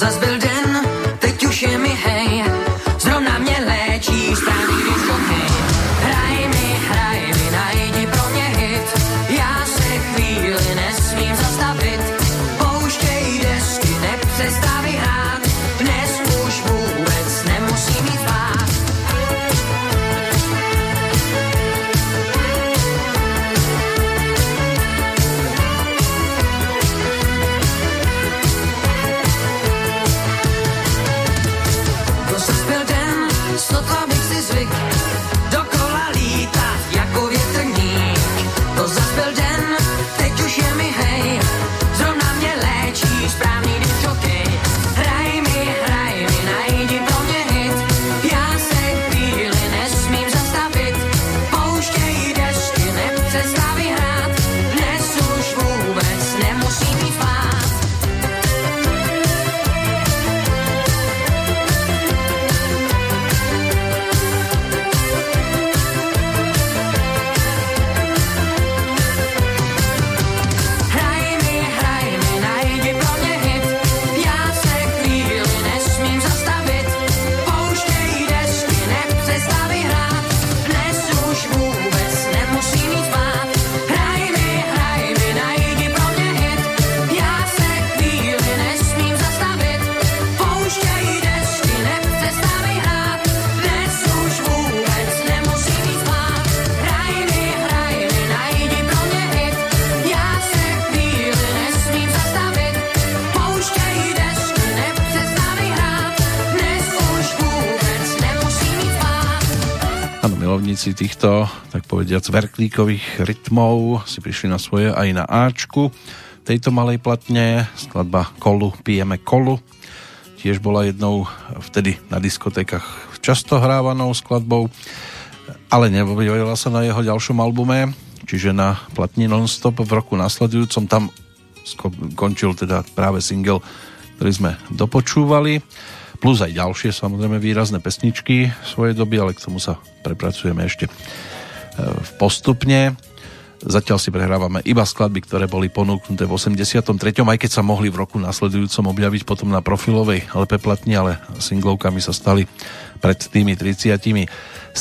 cosas del milovníci týchto, tak povediac, verklíkových rytmov si prišli na svoje aj na Ačku tejto malej platne, skladba Kolu, pijeme kolu. Tiež bola jednou vtedy na diskotékach často hrávanou skladbou, ale neobjavila sa na jeho ďalšom albume, čiže na platni Nonstop v roku nasledujúcom. Tam končil teda práve single, ktorý sme dopočúvali plus aj ďalšie samozrejme výrazné pesničky svojej doby, ale k tomu sa prepracujeme ešte e, postupne. Zatiaľ si prehrávame iba skladby, ktoré boli ponúknuté v 83. aj keď sa mohli v roku nasledujúcom objaviť potom na profilovej LP platni, ale singlovkami sa stali pred tými 37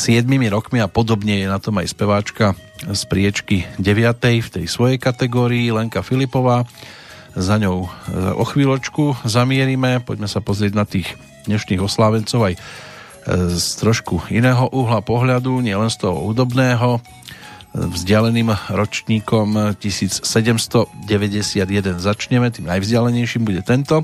rokmi a podobne je na tom aj speváčka z priečky 9. v tej svojej kategórii Lenka Filipová. Za ňou e, o chvíľočku zamierime, poďme sa pozrieť na tých dnešných oslávencov aj e, z trošku iného uhla pohľadu, nielen z toho údobného, vzdialeným ročníkom 1791 začneme, tým najvzdialenejším bude tento.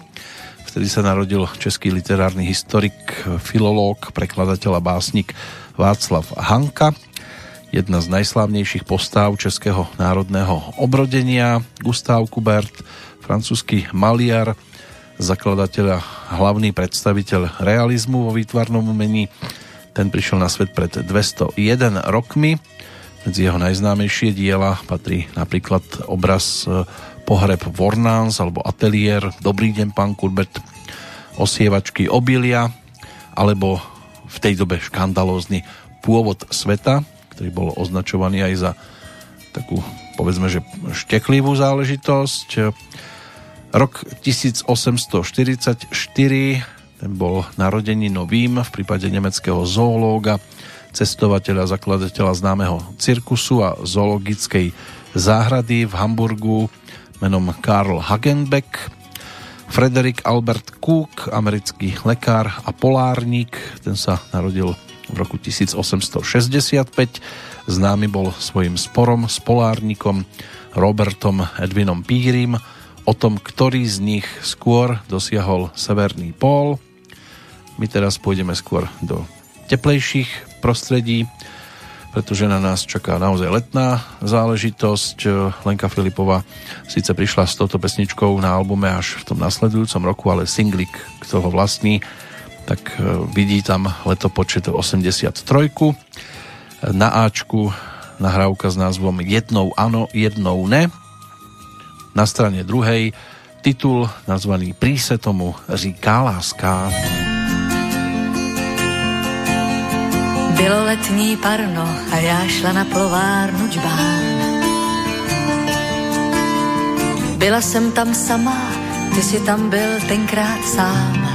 Vtedy sa narodil český literárny historik, filológ, prekladateľ a básnik Václav Hanka, jedna z najslávnejších postáv českého národného obrodenia, Gustav Kubert, francúzsky maliar, zakladateľ a hlavný predstaviteľ realizmu vo výtvarnom umení. Ten prišiel na svet pred 201 rokmi. Medzi jeho najznámejšie diela patrí napríklad obraz e, Pohreb Vornáns alebo Atelier Dobrý deň, pán Kurbet, Osievačky obilia alebo v tej dobe škandalózny Pôvod sveta, ktorý bol označovaný aj za takú povedzme, že šteklivú záležitosť Rok 1844, ten bol narodení novým v prípade nemeckého zoológa, cestovateľa, zakladateľa známeho cirkusu a zoologickej záhrady v Hamburgu menom Karl Hagenbeck, Frederick Albert Cook, americký lekár a polárnik, ten sa narodil v roku 1865. Známy bol svojim sporom s polárnikom Robertom Edwinom Pírim, o tom, ktorý z nich skôr dosiahol severný pól. My teraz pôjdeme skôr do teplejších prostredí, pretože na nás čaká naozaj letná záležitosť. Lenka Filipová síce prišla s touto pesničkou na albume až v tom nasledujúcom roku, ale singlik, kto ho vlastní, tak e, vidí tam letopočet 83. Na Ačku nahrávka s názvom Jednou ano, jednou ne na strane druhej titul nazvaný Prý se tomu říká láska. Bylo letní parno a já šla na plovárnu džbán. Byla jsem tam sama, ty si tam byl tenkrát sám.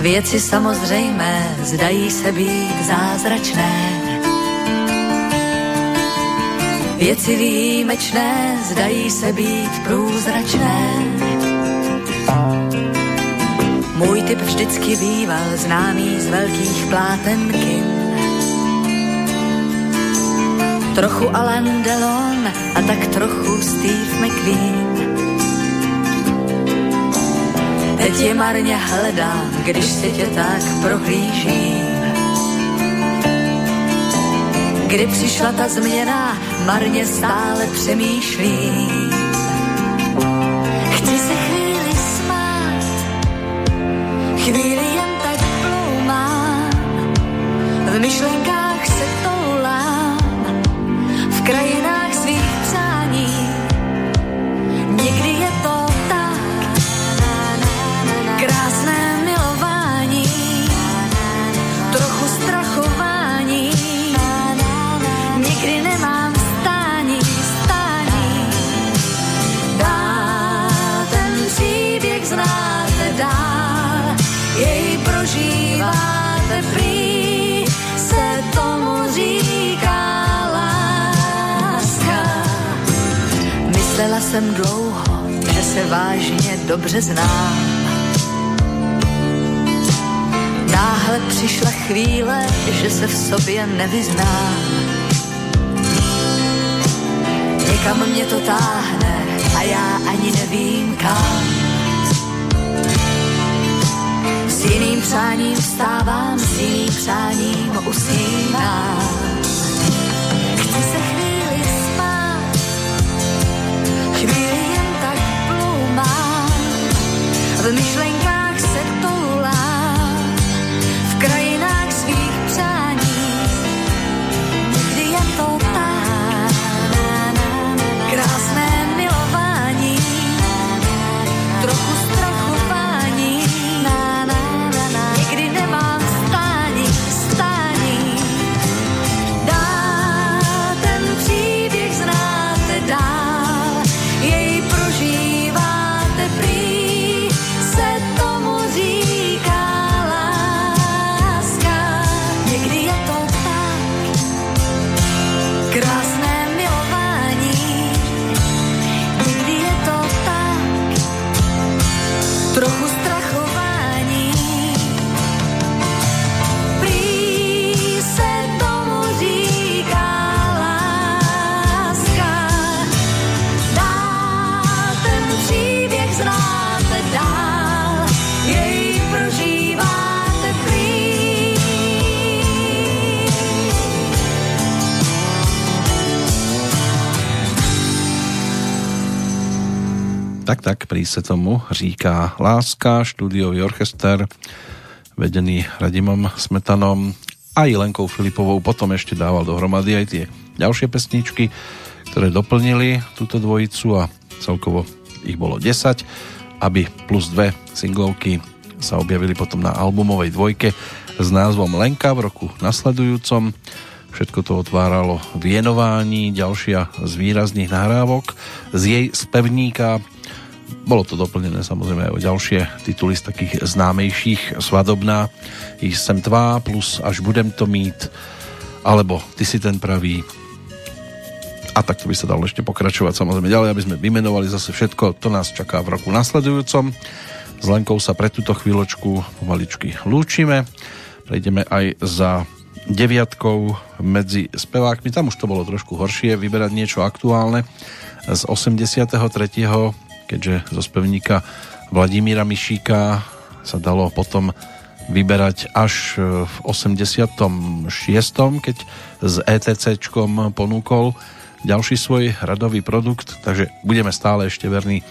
Věci samozřejmé zdají se být zázračné Věci výjimečné zdají se být průzračné. Můj typ vždycky býval známý z velkých pláten kin. Trochu Alain Delon a tak trochu Steve McQueen. Teď je marně hledám, když si tě tak prohlížím. Kdy přišla ta změna, marně stále přemýšlím. Chci se chvíli smát, chvíli jen tak ploumám, v myšlenkách se toulám, v krajinách prý, se tomu říká. Myslela jsem dlouho, že se vážně dobře znám. Náhle přišla chvíle, že se v sobě nevyznám. Někam mě to táhne a já ani nevím kam. S jiným přáním vstávám, s jiným přáním usínám. Chci se chvíli spát, chvíli jen tak ploumám, v myšlenkách Tak, tak, prý se tomu říká Láska, štúdiový orchester, vedený Radimom Smetanom a i Lenkou Filipovou potom ešte dával dohromady aj tie ďalšie pesničky, ktoré doplnili túto dvojicu a celkovo ich bolo 10, aby plus dve singlovky sa objavili potom na albumovej dvojke s názvom Lenka v roku nasledujúcom. Všetko to otváralo vienování, ďalšia z výrazných nahrávok z jej spevníka bolo to doplnené samozrejme aj o ďalšie tituly z takých známejších Svadobná, Ich sem tvá plus Až budem to mít alebo Ty si ten pravý a takto by sa dalo ešte pokračovať samozrejme ďalej, aby sme vymenovali zase všetko, to nás čaká v roku nasledujúcom. S Lenkou sa pre túto chvíľočku pomaličky lúčime. Prejdeme aj za deviatkou medzi spevákmi. Tam už to bolo trošku horšie, vyberať niečo aktuálne z 83 keďže zo spevníka Vladimíra Mišíka sa dalo potom vyberať až v 86. keď s ETCčkom ponúkol ďalší svoj radový produkt, takže budeme stále ešte verní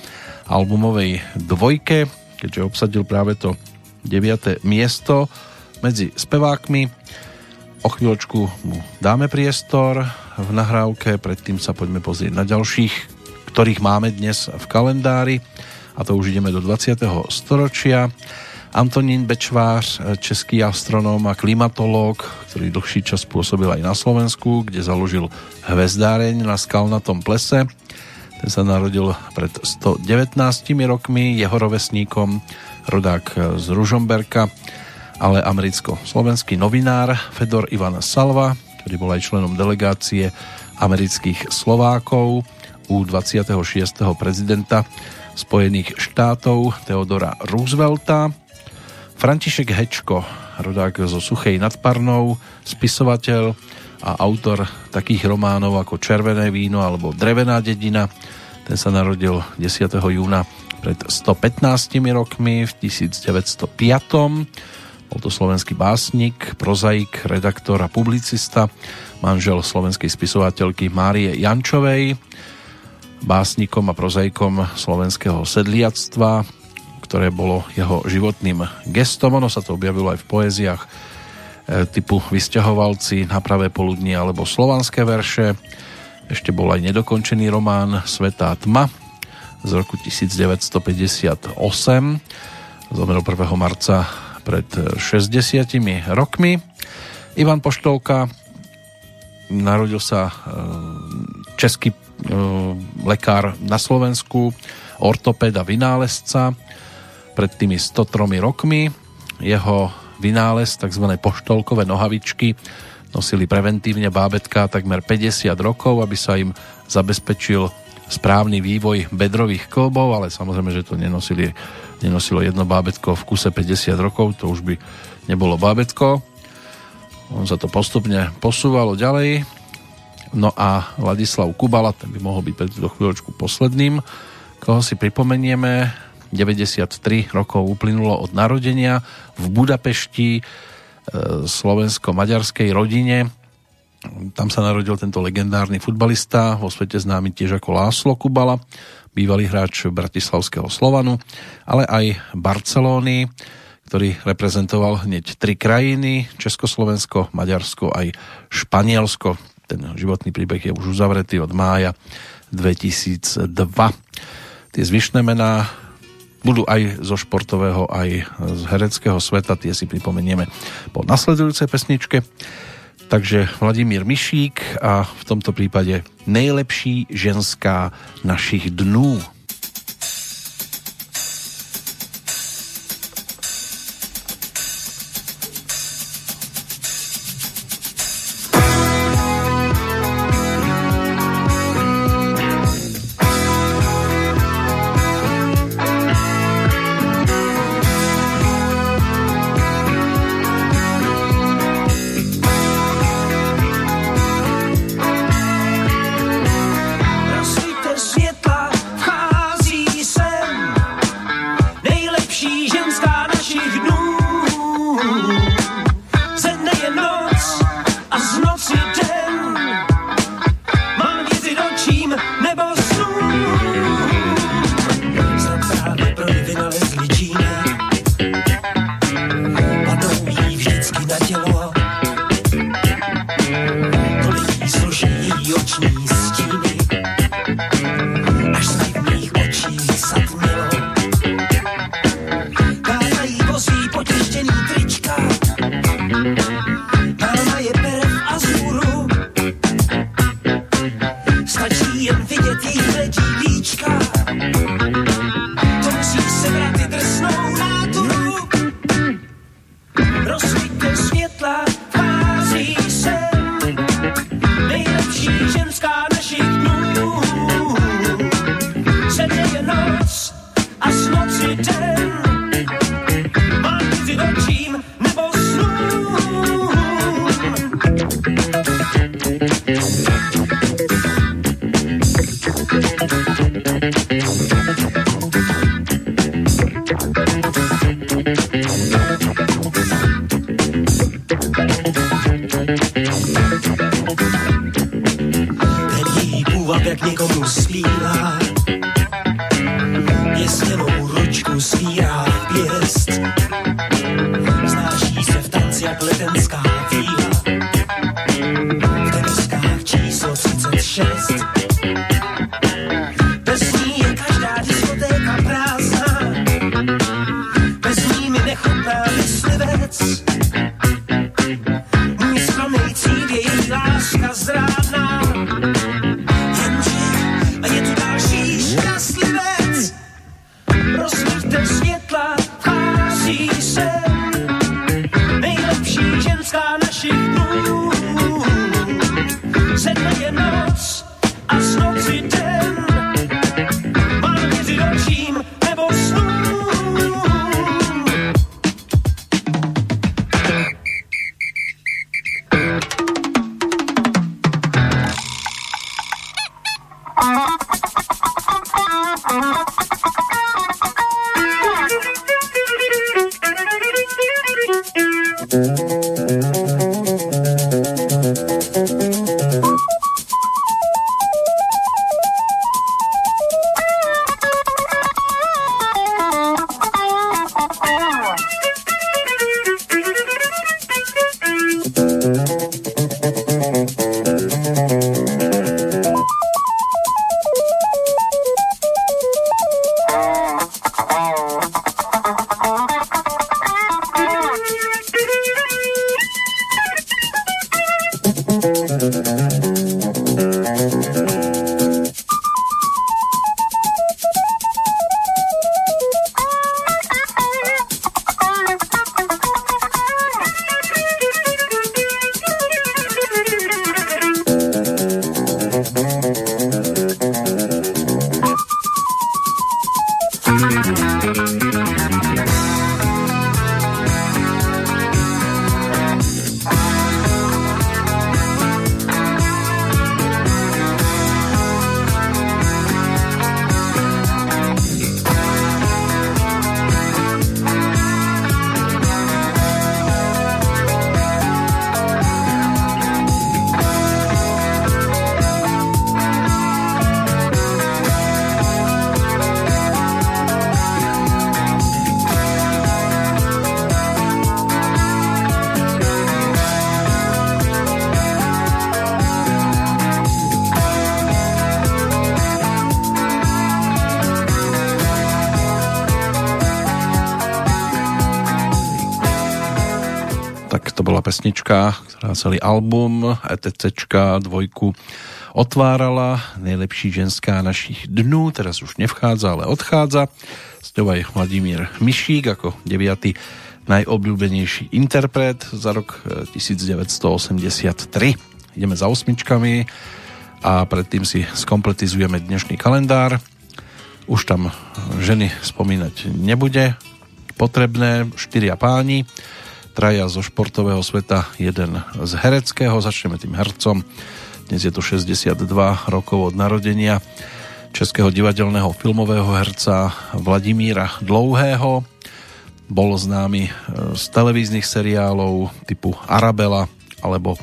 albumovej dvojke, keďže obsadil práve to 9. miesto medzi spevákmi. O chvíľočku mu dáme priestor v nahrávke, predtým sa poďme pozrieť na ďalších ktorých máme dnes v kalendári a to už ideme do 20. storočia. Antonín Bečvář, český astronóm a klimatológ, ktorý dlhší čas pôsobil aj na Slovensku, kde založil hvezdáreň na skalnatom plese. Ten sa narodil pred 119 rokmi, jeho rovesníkom rodák z Ružomberka, ale americko-slovenský novinár Fedor Ivan Salva, ktorý bol aj členom delegácie amerických Slovákov, u 26. prezidenta Spojených štátov Teodora Roosevelta. František Hečko, rodák zo Suchej nad Parnou, spisovateľ a autor takých románov ako Červené víno alebo Drevená dedina. Ten sa narodil 10. júna pred 115 rokmi v 1905. Bol to slovenský básnik, prozaik, redaktor a publicista, manžel slovenskej spisovateľky Márie Jančovej básnikom a prozajkom slovenského sedliactva, ktoré bolo jeho životným gestom. Ono sa to objavilo aj v poéziách e, typu Vysťahovalci na pravé poludnie alebo slovanské verše. Ešte bol aj nedokončený román Svetá tma z roku 1958. Zomrel 1. marca pred 60 rokmi. Ivan Poštolka narodil sa e, český lekár na Slovensku, ortoped a vynálezca pred tými 103 rokmi. Jeho vynález, tzv. poštolkové nohavičky, nosili preventívne bábetka takmer 50 rokov, aby sa im zabezpečil správny vývoj bedrových klbov, ale samozrejme, že to nenosili, nenosilo jedno bábetko v kuse 50 rokov, to už by nebolo bábetko. On sa to postupne posúvalo ďalej No a Ladislav Kubala, ten by mohol byť pre túto chvíľočku posledným, koho si pripomenieme. 93 rokov uplynulo od narodenia v Budapešti e, slovensko-maďarskej rodine. Tam sa narodil tento legendárny futbalista, vo svete známy tiež ako Láslo Kubala, bývalý hráč Bratislavského Slovanu, ale aj Barcelóny, ktorý reprezentoval hneď tri krajiny, Československo, Maďarsko aj Španielsko. Ten životný príbeh je už uzavretý od mája 2002. Tie zvyšné mená budú aj zo športového, aj z hereckého sveta, tie si pripomenieme po nasledujúcej pesničke. Takže Vladimír Mišík a v tomto prípade nejlepší ženská našich dnů. Bola pesnička, ktorá celý album ETCčka dvojku otvárala. Nejlepší ženská našich dnú, teraz už nevchádza, ale odchádza. S ňou aj Vladimír Mišík ako deviatý najobľúbenejší interpret za rok 1983. Ideme za osmičkami a predtým si skompletizujeme dnešný kalendár. Už tam ženy spomínať nebude potrebné, štyria páni traja zo športového sveta, jeden z hereckého. Začneme tým hercom. Dnes je to 62 rokov od narodenia českého divadelného filmového herca Vladimíra Dlouhého. Bol známy e, z televíznych seriálov typu Arabela alebo e,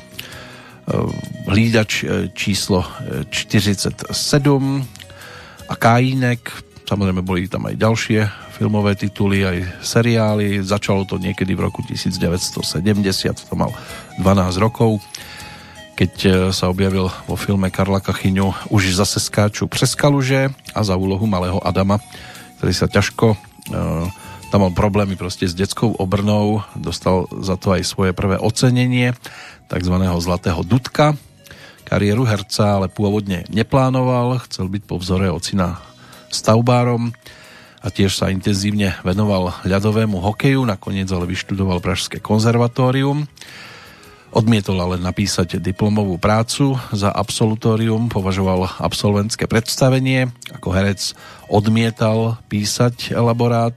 Hlídač e, číslo 47 a Kajínek. Samozrejme boli tam aj ďalšie filmové tituly, aj seriály. Začalo to niekedy v roku 1970, to mal 12 rokov, keď e, sa objavil vo filme Karla Kachyňu Už zase skáču přes kaluže a za úlohu malého Adama, ktorý sa ťažko e, tam mal problémy proste s detskou obrnou, dostal za to aj svoje prvé ocenenie, takzvaného Zlatého Dudka. Kariéru herca ale pôvodne neplánoval, chcel byť po vzore ocina stavbárom a tiež sa intenzívne venoval ľadovému hokeju, nakoniec ale vyštudoval Pražské konzervatórium. Odmietol ale napísať diplomovú prácu za absolutórium, považoval absolventské predstavenie, ako herec odmietal písať elaborát,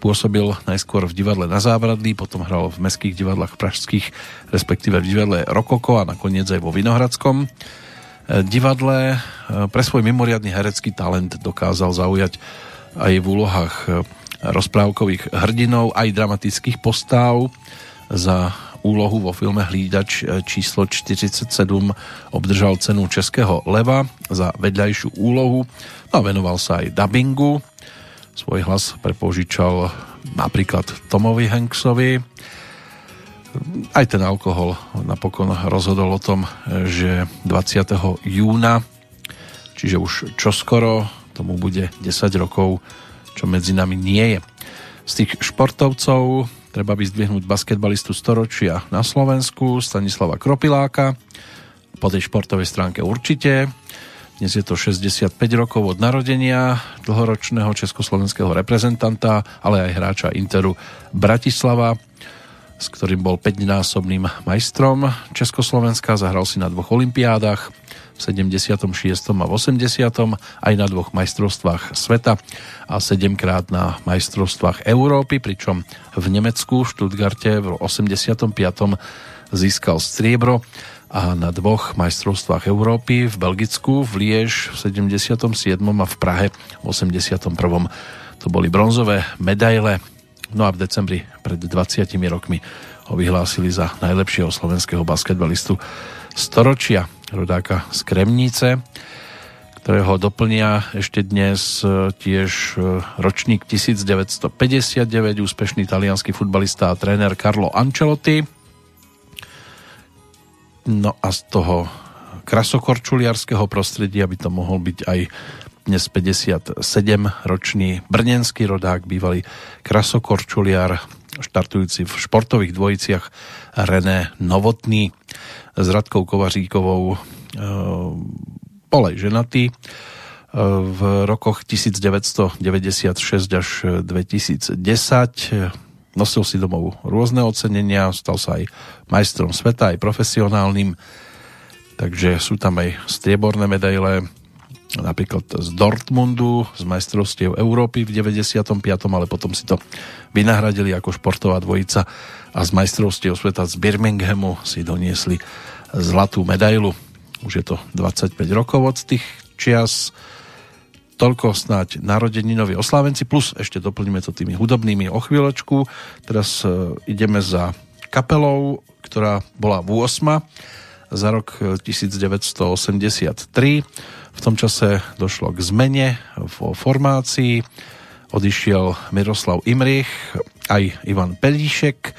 pôsobil najskôr v divadle na Zábradlí, potom hral v mestských divadlách pražských, respektíve v divadle Rokoko a nakoniec aj vo Vinohradskom divadle. Pre svoj mimoriadný herecký talent dokázal zaujať aj v úlohách e, rozprávkových hrdinov, aj dramatických postáv. Za úlohu vo filme Hlídač e, číslo 47 obdržal cenu Českého leva za vedľajšiu úlohu a venoval sa aj dubbingu. Svoj hlas prepožičal napríklad Tomovi Hanksovi. Aj ten alkohol napokon rozhodol o tom, že 20. júna, čiže už čoskoro tomu bude 10 rokov, čo medzi nami nie je. Z tých športovcov treba vyzdvihnúť basketbalistu storočia na Slovensku, Stanislava Kropiláka, po tej športovej stránke určite. Dnes je to 65 rokov od narodenia dlhoročného československého reprezentanta, ale aj hráča Interu Bratislava, s ktorým bol 5-násobným majstrom Československa, zahral si na dvoch olimpiádach, v 76. a v 80. aj na dvoch majstrovstvách sveta a 7 krát na majstrovstvách Európy, pričom v Nemecku, v Stuttgarte v 85. získal striebro a na dvoch majstrovstvách Európy v Belgicku, v Liež v 77. a v Prahe v 81. To boli bronzové medaile. No a v decembri pred 20 rokmi ho vyhlásili za najlepšieho slovenského basketbalistu storočia rodáka z Kremnice, ktorého doplnia ešte dnes e, tiež e, ročník 1959, úspešný talianský futbalista a tréner Carlo Ancelotti. No a z toho krasokorčuliarského prostredia by to mohol byť aj dnes 57 ročný brnenský rodák, bývalý krasokorčuliar, štartujúci v športových dvojiciach René Novotný s Radkou Kovaříkovou bol aj ženatý e, v rokoch 1996 až 2010 nosil si domov rôzne ocenenia, stal sa aj majstrom sveta, aj profesionálnym, takže sú tam aj strieborné medaile, napríklad z Dortmundu, z majstrovstiev Európy v 95. ale potom si to vynahradili ako športová dvojica a z majstrovstiev sveta z Birminghamu si doniesli zlatú medailu. Už je to 25 rokov od tých čias. Toľko snáď narodeninoví oslávenci, plus ešte doplníme to tými hudobnými o chvíľočku. Teraz e, ideme za kapelou, ktorá bola v 8 za rok 1983. V tom čase došlo k zmene vo formácii. Odišiel Miroslav Imrich, aj Ivan Pelíšek,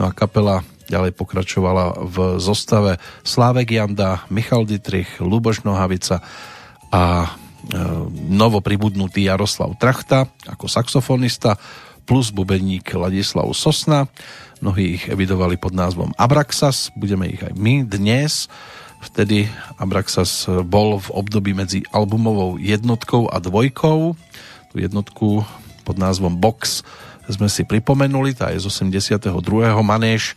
No a kapela ďalej pokračovala v zostave Slávek Janda, Michal Dietrich, Luboš Nohavica a e, novo pribudnutý Jaroslav Trachta ako saxofonista plus bubeník Ladislav Sosna. Mnohí ich evidovali pod názvom Abraxas, budeme ich aj my dnes. Vtedy Abraxas bol v období medzi albumovou jednotkou a dvojkou. Tu jednotku pod názvom Box sme si pripomenuli, tá je z 82. Manéž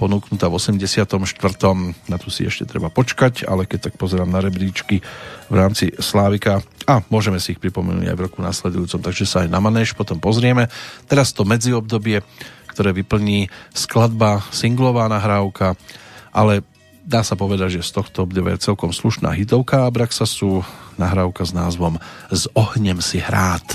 ponúknutá v 84. Na tu si ešte treba počkať, ale keď tak pozerám na rebríčky v rámci Slávika, a môžeme si ich pripomenúť aj v roku nasledujúcom, takže sa aj na manéž potom pozrieme. Teraz to medziobdobie, ktoré vyplní skladba, singlová nahrávka, ale dá sa povedať, že z tohto obdobia je celkom slušná hitovka Abraxasu, nahrávka s názvom S ohnem si hrát.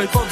estoy por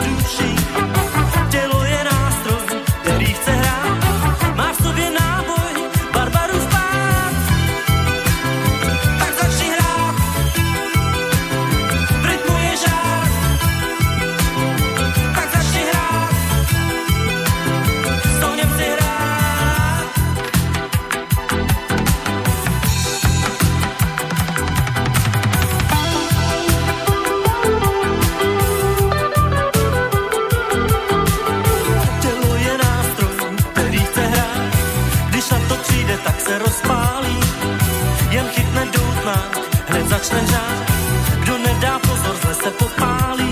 mnohí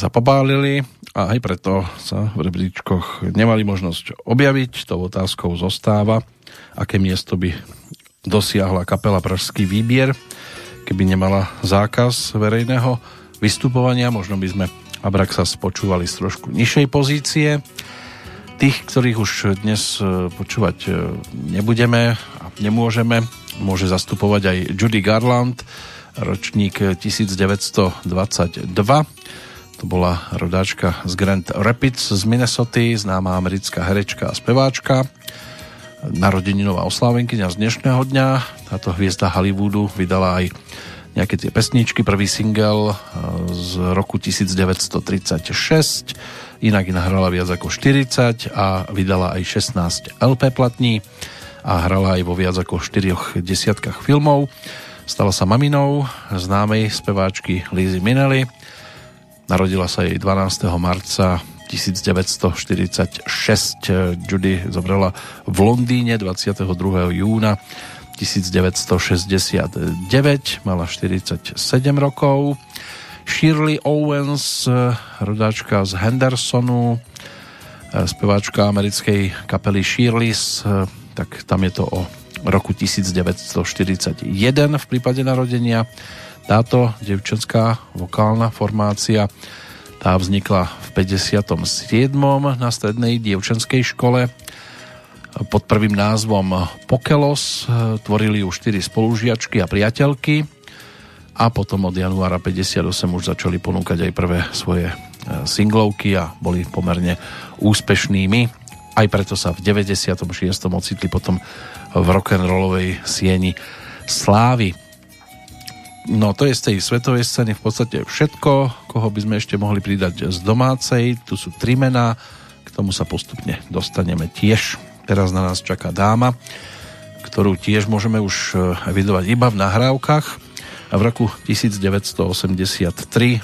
sa pobálili a aj preto sa v rebríčkoch nemali možnosť objaviť. Tou otázkou zostáva, aké miesto by dosiahla kapela Pražský výbier, keby nemala zákaz verejného vystupovania. Možno by sme Abraxa spočúvali z trošku nižšej pozície. Tých, ktorých už dnes e, počúvať e, nebudeme a nemôžeme, môže zastupovať aj Judy Garland, ročník 1922 to bola rodáčka z Grand Rapids z Minnesota, známa americká herečka a speváčka. Narodeninová oslávenkyňa z dnešného dňa. Táto hviezda Hollywoodu vydala aj nejaké tie pesničky. Prvý single eh, z roku 1936. Inak nahrala viac ako 40 a vydala aj 16 LP platní a hrala aj vo viac ako 4 desiatkách filmov. Stala sa maminou známej speváčky Lizzy Minnelly Narodila sa jej 12. marca 1946. Judy zomrela v Londýne 22. júna 1969. Mala 47 rokov. Shirley Owens, rodáčka z Hendersonu, speváčka americkej kapely Shirley's, tak tam je to o roku 1941 v prípade narodenia. Táto devčenská vokálna formácia tá vznikla v 57. na strednej dievčenskej škole pod prvým názvom Pokelos. Tvorili ju štyri spolužiačky a priateľky. a potom od januára 58 už začali ponúkať aj prvé svoje e, singlovky a boli pomerne úspešnými. Aj preto sa v 96. ocitli potom v rock'n'rollovej sieni slávy. No to je z tej svetovej scény v podstate všetko, koho by sme ešte mohli pridať z domácej. Tu sú tri mená, k tomu sa postupne dostaneme tiež. Teraz na nás čaká dáma, ktorú tiež môžeme už e, evidovať iba v nahrávkach a v roku 1983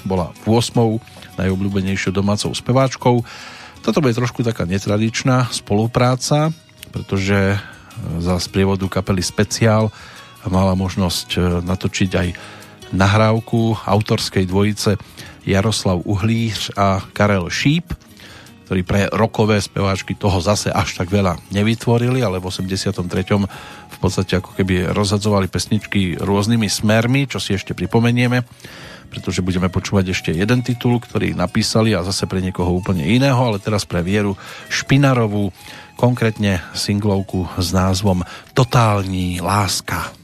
bola 8. najobľúbenejšou domácou speváčkou. Toto bude trošku taká netradičná spolupráca, pretože e, za sprievodu kapely Speciál mala možnosť e, natočiť aj nahrávku autorskej dvojice Jaroslav Uhlíř a Karel Šíp, ktorí pre rokové speváčky toho zase až tak veľa nevytvorili, ale v 83 v podstate ako keby rozhadzovali pesničky rôznymi smermi, čo si ešte pripomenieme, pretože budeme počúvať ešte jeden titul, ktorý napísali a zase pre niekoho úplne iného, ale teraz pre Vieru Špinarovú, konkrétne singlovku s názvom Totální láska.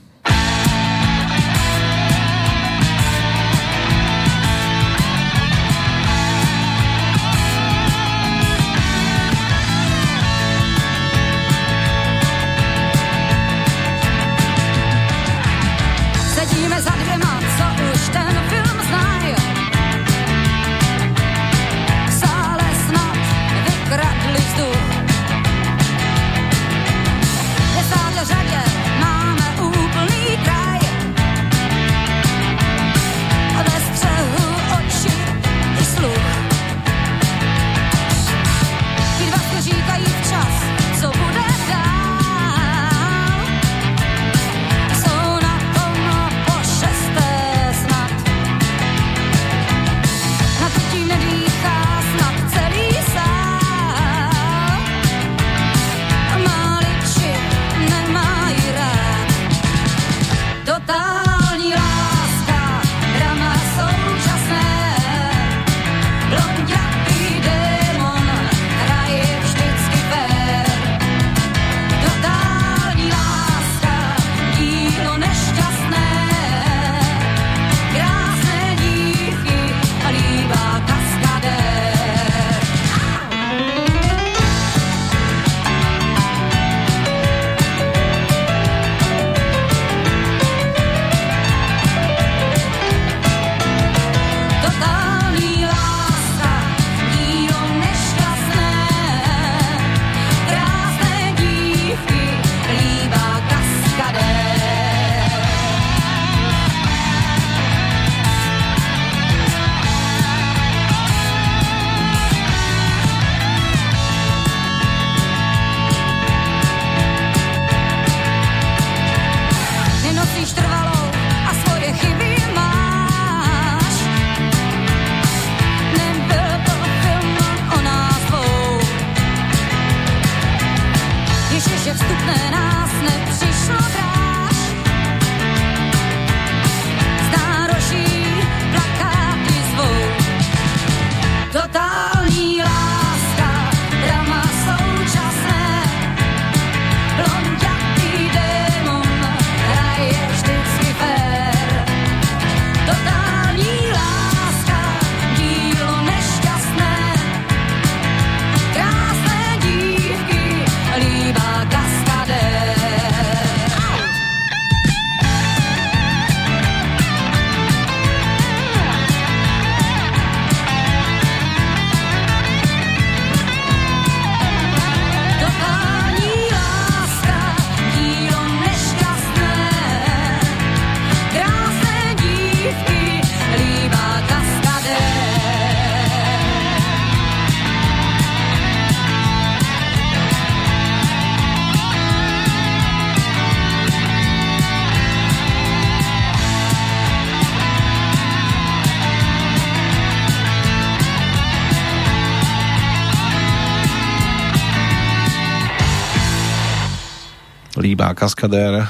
Kaskadér,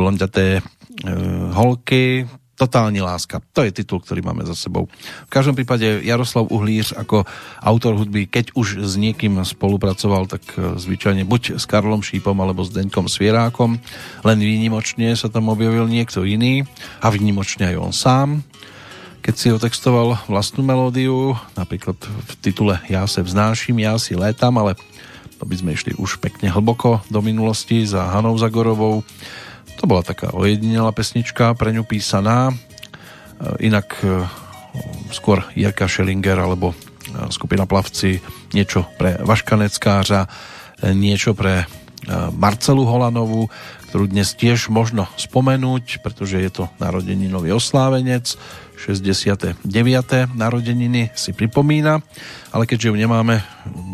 blondaté e, holky, Totálni láska. To je titul, ktorý máme za sebou. V každom prípade Jaroslav Uhlíř ako autor hudby, keď už s niekým spolupracoval, tak e, zvyčajne buď s Karlom Šípom alebo s Deňkom Svierákom, len výnimočne sa tam objavil niekto iný a výnimočne aj on sám. Keď si otextoval vlastnú melódiu, napríklad v titule Ja se vznáším, ja si létam, ale by sme išli už pekne hlboko do minulosti za Hanou Zagorovou, to bola taká ojedinelá pesnička, pre ňu písaná. E, inak e, skôr Jirka Schellinger alebo e, skupina Plavci, niečo pre Vaška Neckářa, niečo pre Marcelu Holanovú, ktorú dnes tiež možno spomenúť, pretože je to narodeninový oslávenec, 69. narodeniny si pripomína, ale keďže ju nemáme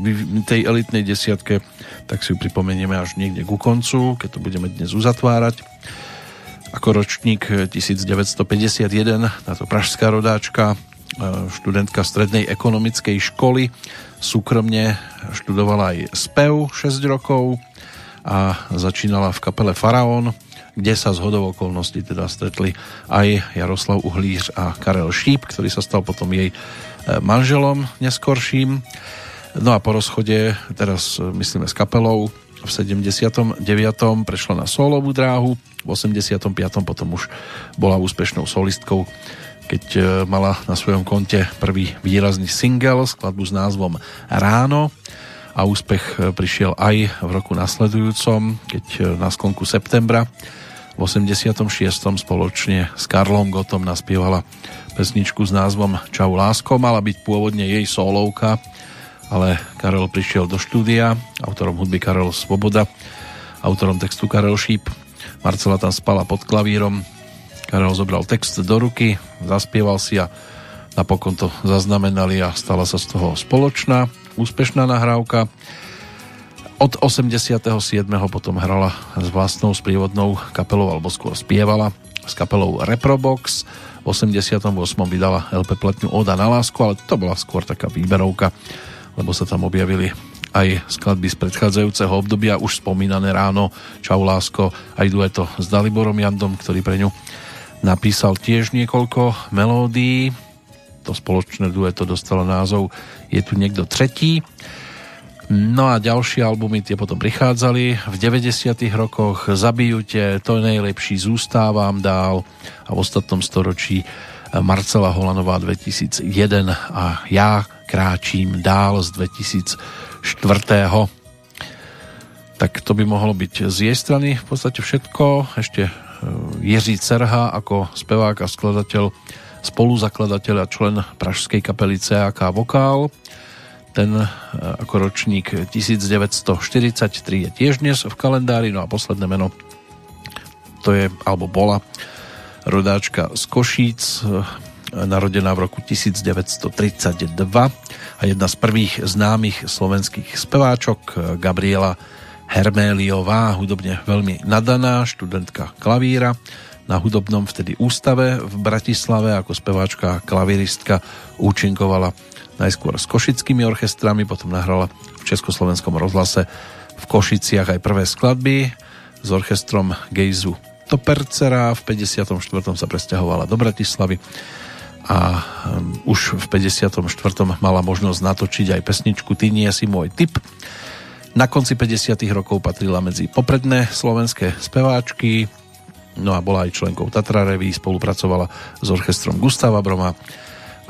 v tej elitnej desiatke, tak si ju pripomenieme až niekde ku koncu, keď to budeme dnes uzatvárať. Ako ročník 1951 táto pražská rodáčka, e, študentka strednej ekonomickej školy, súkromne študovala aj spev 6 rokov a začínala v kapele Faraón, kde sa z hodov okolností teda stretli aj Jaroslav Uhlíř a Karel Šíp, ktorý sa stal potom jej e, manželom neskorším. No a po rozchode, teraz e, myslíme s kapelou, v 79. prešla na solovú dráhu, v 85. potom už bola úspešnou solistkou, keď e, mala na svojom konte prvý výrazný single, skladbu s názvom Ráno a úspech prišiel aj v roku nasledujúcom, keď na sklonku septembra v 86. spoločne s Karlom Gotom naspievala pesničku s názvom Čau lásko. Mala byť pôvodne jej solovka, ale Karel prišiel do štúdia, autorom hudby Karel Svoboda, autorom textu Karel Šíp. Marcela tam spala pod klavírom, Karel zobral text do ruky, zaspieval si a napokon to zaznamenali a stala sa z toho spoločná, úspešná nahrávka. Od 87. potom hrala s vlastnou sprievodnou kapelou, alebo skôr spievala s kapelou Reprobox. V 88. vydala LP platňu Oda na lásku, ale to bola skôr taká výberovka, lebo sa tam objavili aj skladby z predchádzajúceho obdobia, už spomínané ráno, Čau lásko, aj dueto s Daliborom Jandom, ktorý pre ňu napísal tiež niekoľko melódií. To spoločné dueto dostalo názov Je tu niekto tretí. No a ďalšie albumy tie potom prichádzali v 90. rokoch Zabijú to najlepší zústávam dál a v ostatnom storočí Marcela Holanová 2001 a ja kráčím dál z 2004. Tak to by mohlo byť z jej strany v podstate všetko. Ešte e, Jiří Cerha ako spevák a skladateľ spoluzakladateľ a člen pražskej kapely CAK Vokál. Ten e, ako ročník 1943 je tiež dnes v kalendári, no a posledné meno to je, alebo bola rodáčka z Košíc, e, narodená v roku 1932 a jedna z prvých známych slovenských speváčok e, Gabriela Herméliová, hudobne veľmi nadaná, študentka klavíra na hudobnom vtedy ústave v Bratislave ako speváčka klaviristka účinkovala najskôr s košickými orchestrami, potom nahrala v Československom rozhlase v Košiciach aj prvé skladby s orchestrom Gejzu Topercera. V 54. sa presťahovala do Bratislavy a um, už v 54. mala možnosť natočiť aj pesničku Ty nie si môj typ. Na konci 50. rokov patrila medzi popredné slovenské speváčky, no a bola aj členkou Tatra Revy, spolupracovala s orchestrom Gustava Broma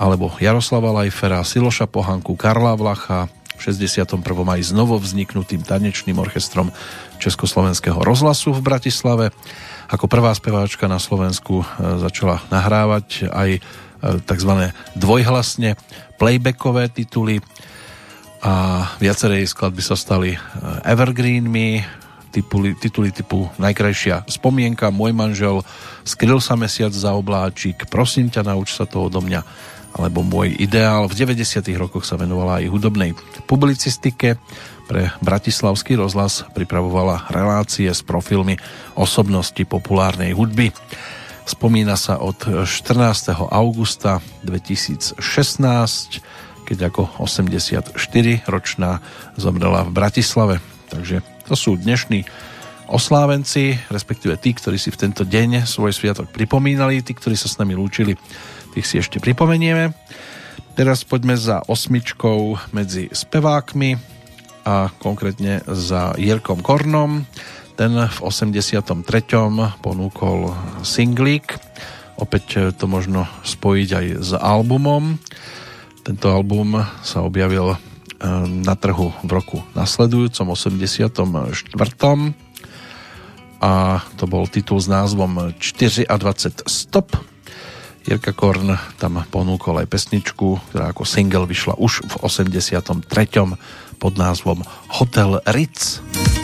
alebo Jaroslava Lajfera, Siloša Pohanku, Karla Vlacha, v 61. aj s novo vzniknutým tanečným orchestrom Československého rozhlasu v Bratislave. Ako prvá speváčka na Slovensku e, začala nahrávať aj e, tzv. dvojhlasne playbackové tituly a viaceré skladby sa stali e, evergreenmi, tituly, tituly typu Najkrajšia spomienka, Môj manžel, Skryl sa mesiac za obláčik, Prosím ťa, nauč sa to odo mňa, alebo Môj ideál. V 90. rokoch sa venovala aj hudobnej publicistike. Pre Bratislavský rozhlas pripravovala relácie s profilmi osobnosti populárnej hudby. Spomína sa od 14. augusta 2016, keď ako 84-ročná zomrela v Bratislave. Takže to sú dnešní oslávenci, respektíve tí, ktorí si v tento deň svoj sviatok pripomínali, tí, ktorí sa s nami lúčili, tých si ešte pripomenieme. Teraz poďme za osmičkou medzi spevákmi a konkrétne za Jirkom Kornom. Ten v 83. ponúkol singlík. Opäť to možno spojiť aj s albumom. Tento album sa objavil na trhu v roku nasledujúcom 84 a to bol titul s názvom 24 Stop. Jirka Korn tam ponúkol aj pesničku, ktorá ako single vyšla už v 83. pod názvom Hotel Ritz. Jak jsem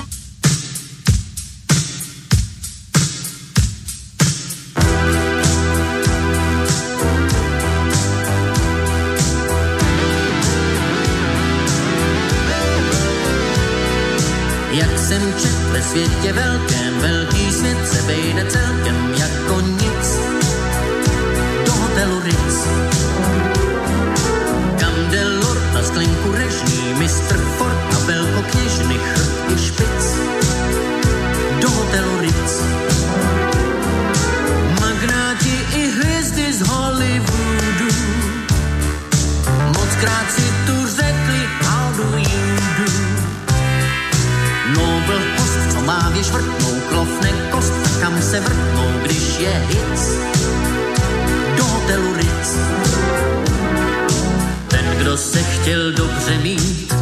čet ve světě velkém, velký svět se vejde celkem jako věž vrtnou, klofne kost a kam se vrtnou, když je hit. Do hotelu Ritz. Ten, kdo se chtěl dobře mít,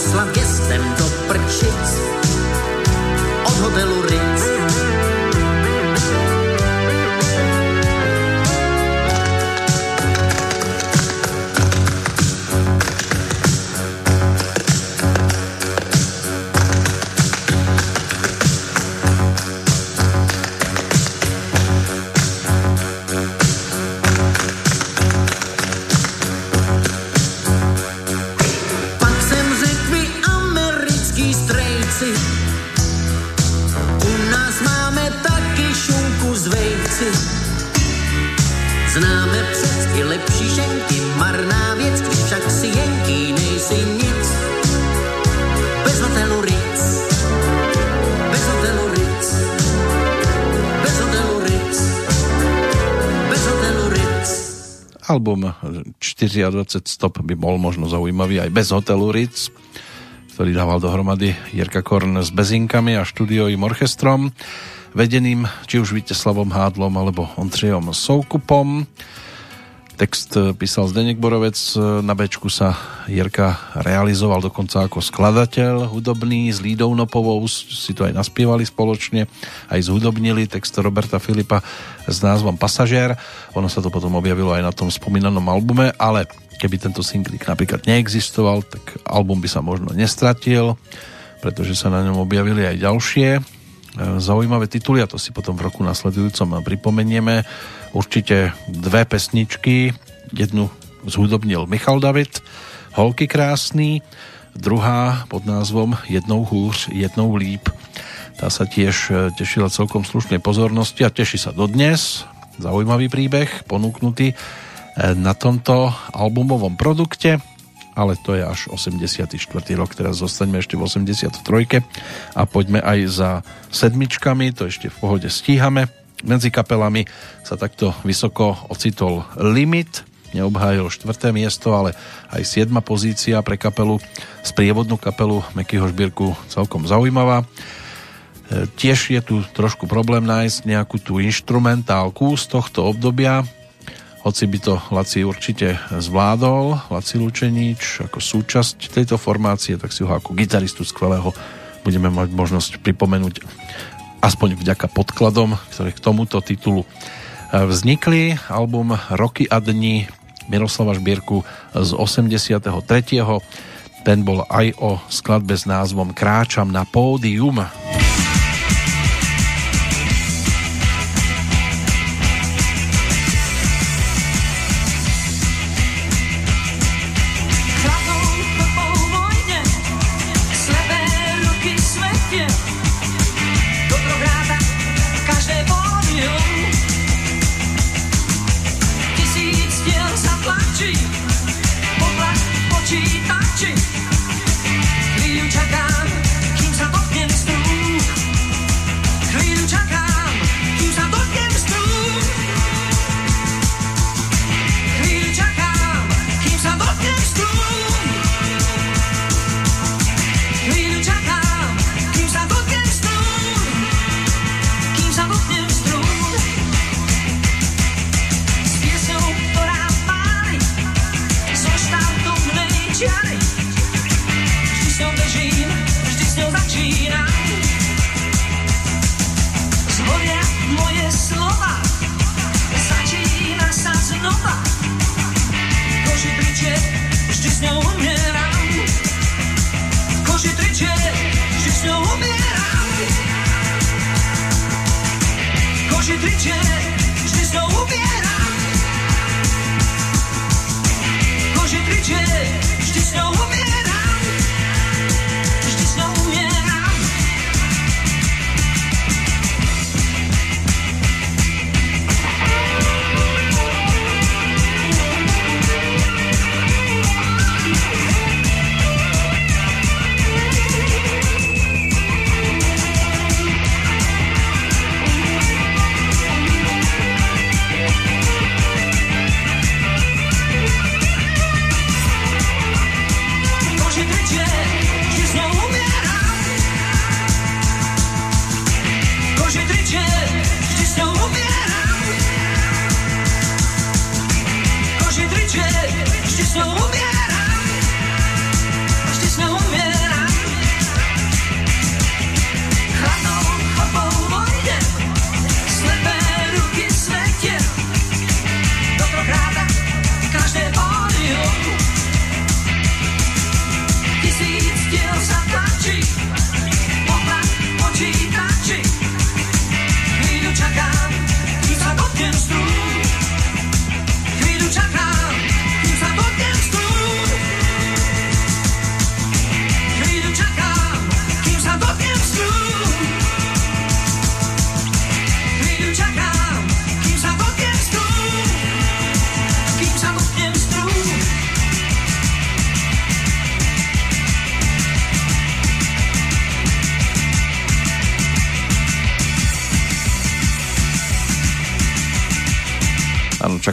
poslat gestem do prčic Bez hotelu Ritz, bez hotelu Ritz, bez hotelu Ritz, bez hotelu Ritz. Album 24 stop by bol možno zaujímavý aj bez hotelu Ritz, ktorý dával dohromady Jirka Korn s Bezinkami a štúdiovým orchestrom, vedeným či už Víteslavom Hádlom alebo Ondřejom Soukupom. Text písal Zdeněk Borovec, na Bčku sa Jirka realizoval dokonca ako skladateľ hudobný s Lídou Nopovou, si to aj naspievali spoločne, aj zhudobnili text Roberta Filipa s názvom Pasažier. Ono sa to potom objavilo aj na tom spomínanom albume, ale keby tento singlik napríklad neexistoval, tak album by sa možno nestratil, pretože sa na ňom objavili aj ďalšie zaujímavé tituly a to si potom v roku nasledujúcom pripomenieme. Určite dve pesničky, jednu zhudobnil Michal David, Holky krásný, druhá pod názvom Jednou hůř, jednou líp. Tá sa tiež e, tešila celkom slušnej pozornosti a teší sa dodnes. Zaujímavý príbeh, ponúknutý e, na tomto albumovom produkte ale to je až 84. rok, teraz zostaňme ešte v 83. a poďme aj za sedmičkami, to ešte v pohode stíhame. Medzi kapelami sa takto vysoko ocitol Limit, neobhájil štvrté miesto, ale aj siedma pozícia pre kapelu, sprievodnú kapelu Mekyho Žbírku celkom zaujímavá. E, Tiež je tu trošku problém nájsť nejakú tú instrumentálku z tohto obdobia. Hoci by to Laci určite zvládol, Laci Lučenič ako súčasť tejto formácie, tak si ho ako gitaristu skvelého budeme mať možnosť pripomenúť aspoň vďaka podkladom, ktoré k tomuto titulu vznikli. Album Roky a dni Miroslava Šbírku z 83. Ten bol aj o skladbe s názvom Kráčam na pódium.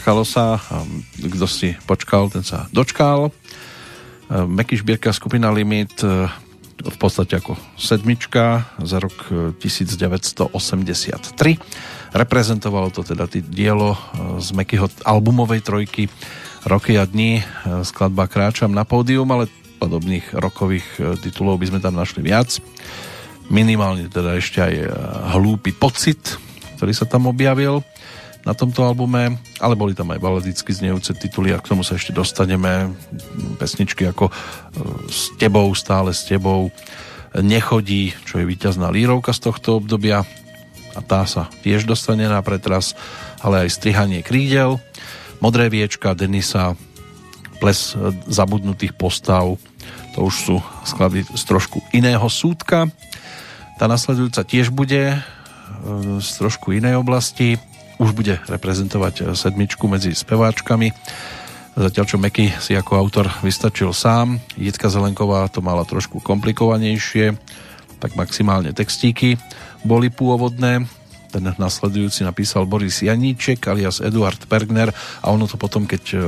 Čakalo sa, kto si počkal, ten sa dočkal. Meky Šbírka skupina Limit e, v podstate ako sedmička za rok 1983. E, Reprezentovalo to teda tý dielo e, z Mekyho albumovej trojky Roky a dní, skladba Kráčam na pódium, ale podobných rokových titulov by sme tam našli viac. Minimálne teda ešte aj Hlúpy pocit, ktorý sa tam objavil na tomto albume, ale boli tam aj baladicky znejúce tituly a k tomu sa ešte dostaneme. Pesničky ako e, S tebou, stále s tebou, Nechodí, čo je víťazná lírovka z tohto obdobia a tá sa tiež dostane na pretras, ale aj Strihanie krídel, Modré viečka, Denisa, Ples e, zabudnutých postav, to už sú skladby z trošku iného súdka. Tá nasledujúca tiež bude e, z trošku inej oblasti už bude reprezentovať eh, sedmičku medzi speváčkami. Zatiaľ čo Meky si ako autor vystačil sám, Jitka Zelenková to mala trošku komplikovanejšie, tak maximálne textíky boli pôvodné. Ten nasledujúci napísal Boris Janíček alias Eduard Pergner a ono to potom, keď eh,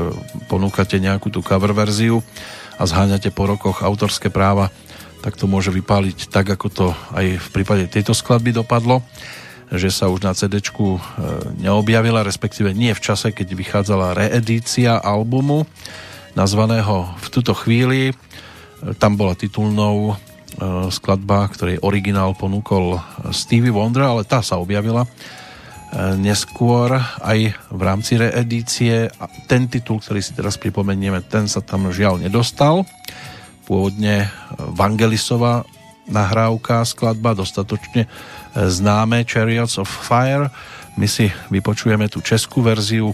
ponúkate nejakú tú cover verziu a zháňate po rokoch autorské práva, tak to môže vypáliť tak, ako to aj v prípade tejto skladby dopadlo. Že sa už na CD neobjavila, respektíve nie v čase, keď vychádzala reedícia albumu nazvaného V tuto chvíli. Tam bola titulnou skladba, ktorej originál ponúkol Stevie Wonder, ale tá sa objavila neskôr aj v rámci reedície. Ten titul, ktorý si teraz pripomenieme, ten sa tam žiaľ nedostal. Pôvodne Vangelisova nahrávka, skladba, dostatočne známe Chariots of Fire. My si vypočujeme tú českú verziu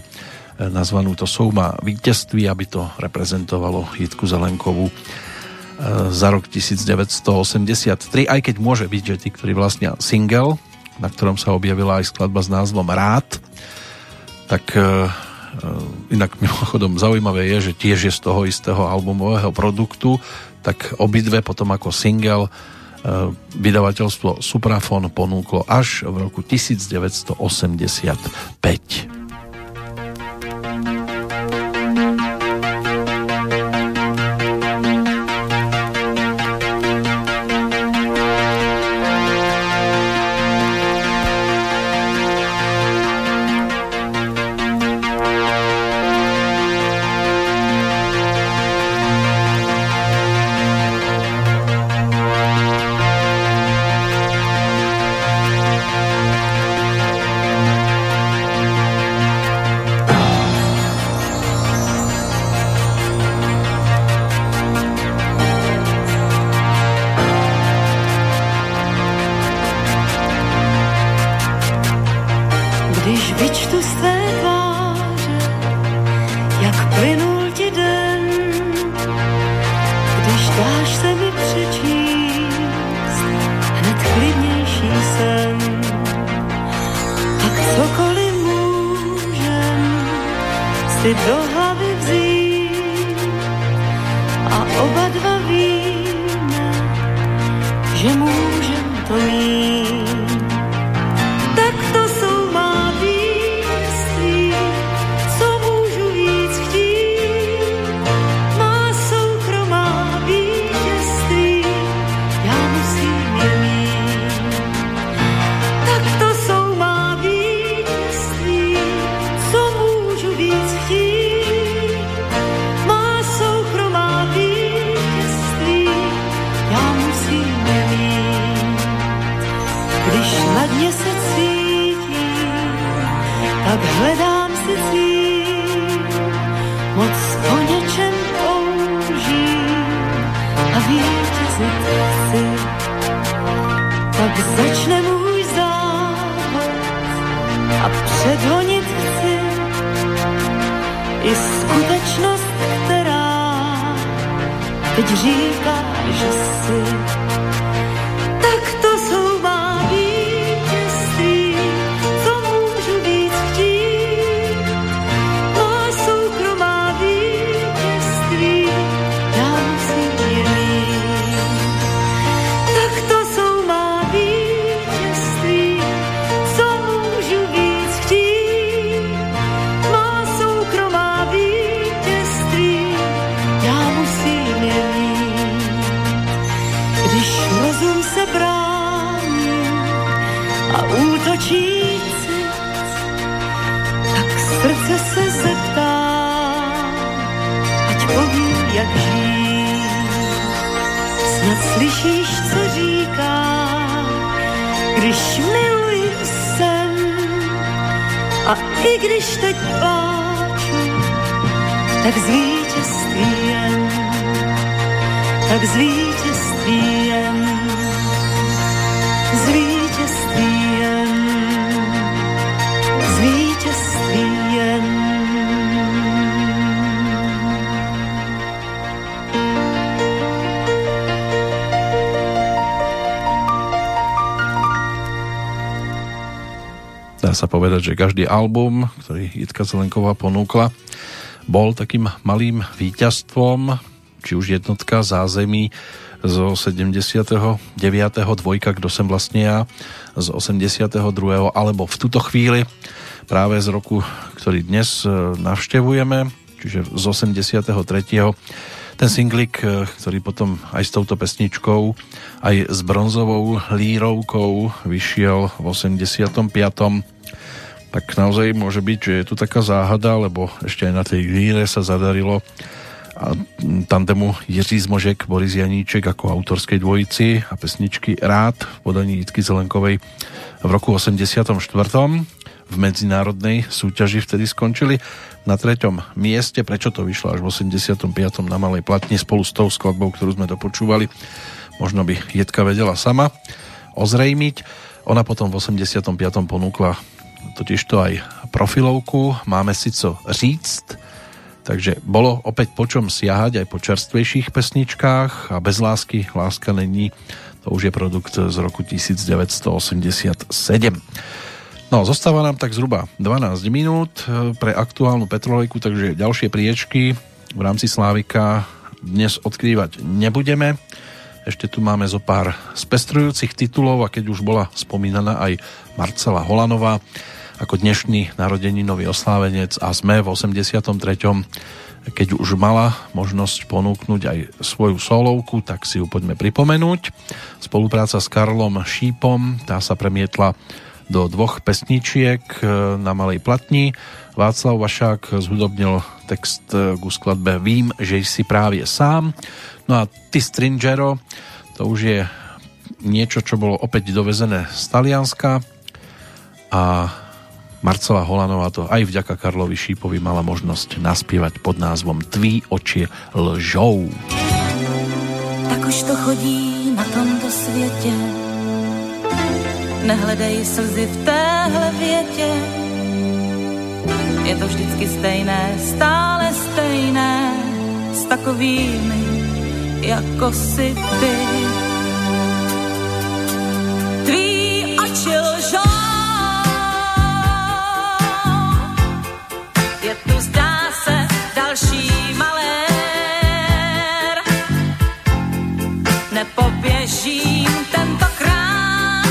nazvanú To sú ma vítězství, aby to reprezentovalo Jitku Zelenkovú za rok 1983, aj keď môže byť, že tí, ktorí vlastnia single na ktorom sa objavila aj skladba s názvom Rád. Tak e, e, inak mimochodom zaujímavé je, že tiež je z toho istého albumového produktu, tak obidve potom ako single e, vydavateľstvo Suprafon ponúklo až v roku 1985. povedať, že každý album, ktorý Jitka Zelenková ponúkla, bol takým malým víťazstvom, či už jednotka zázemí zo 79. dvojka Kdo sem vlastne ja z 82. alebo v tuto chvíli práve z roku, ktorý dnes e, navštevujeme, čiže z 83. Ten singlik, e, ktorý potom aj s touto pesničkou, aj s bronzovou lírovkou vyšiel v 85. Tak naozaj môže byť, že je tu taká záhada, lebo ešte aj na tej líre sa zadarilo a tandemu Jiří Zmožek, Boris Janíček ako autorskej dvojici a pesničky Rád v podaní Jitky Zelenkovej v roku 84. v medzinárodnej súťaži vtedy skončili na treťom mieste, prečo to vyšlo až v 85. na malej platni spolu s tou skladbou, ktorú sme dopočúvali. Možno by Jedka vedela sama ozrejmiť. Ona potom v 85. ponúkla totiž to aj profilovku Máme si co říct, takže bolo opäť po čom siahať aj po čerstvejších pesničkách a bez lásky láska není to už je produkt z roku 1987. No, zostáva nám tak zhruba 12 minút e, pre aktuálnu petrolejku, takže ďalšie priečky v rámci Slávika dnes odkrývať nebudeme. Ešte tu máme zo pár spestrujúcich titulov a keď už bola spomínaná aj Marcela Holanová ako dnešný narodeninový oslávenec a sme v 83. Keď už mala možnosť ponúknuť aj svoju solovku, tak si ju poďme pripomenúť. Spolupráca s Karlom Šípom, tá sa premietla do dvoch pesničiek e, na malej platni. Václav Vašák zhudobnil text e, ku skladbe Vím, že si právě sám. No a Ty Stringero, to už je niečo, čo bolo opäť dovezené z Talianska a Marcela Holanová to aj vďaka Karlovi Šípovi mala možnosť naspievať pod názvom Tví oči lžou. Tak už to chodí na tomto světě Nehledej slzy v téhle větě. Je to vždycky stejné, stále stejné, s takovými, jako si ty. Tví oči lžou, je tu zdá se další malér. Nepoběžím tentokrát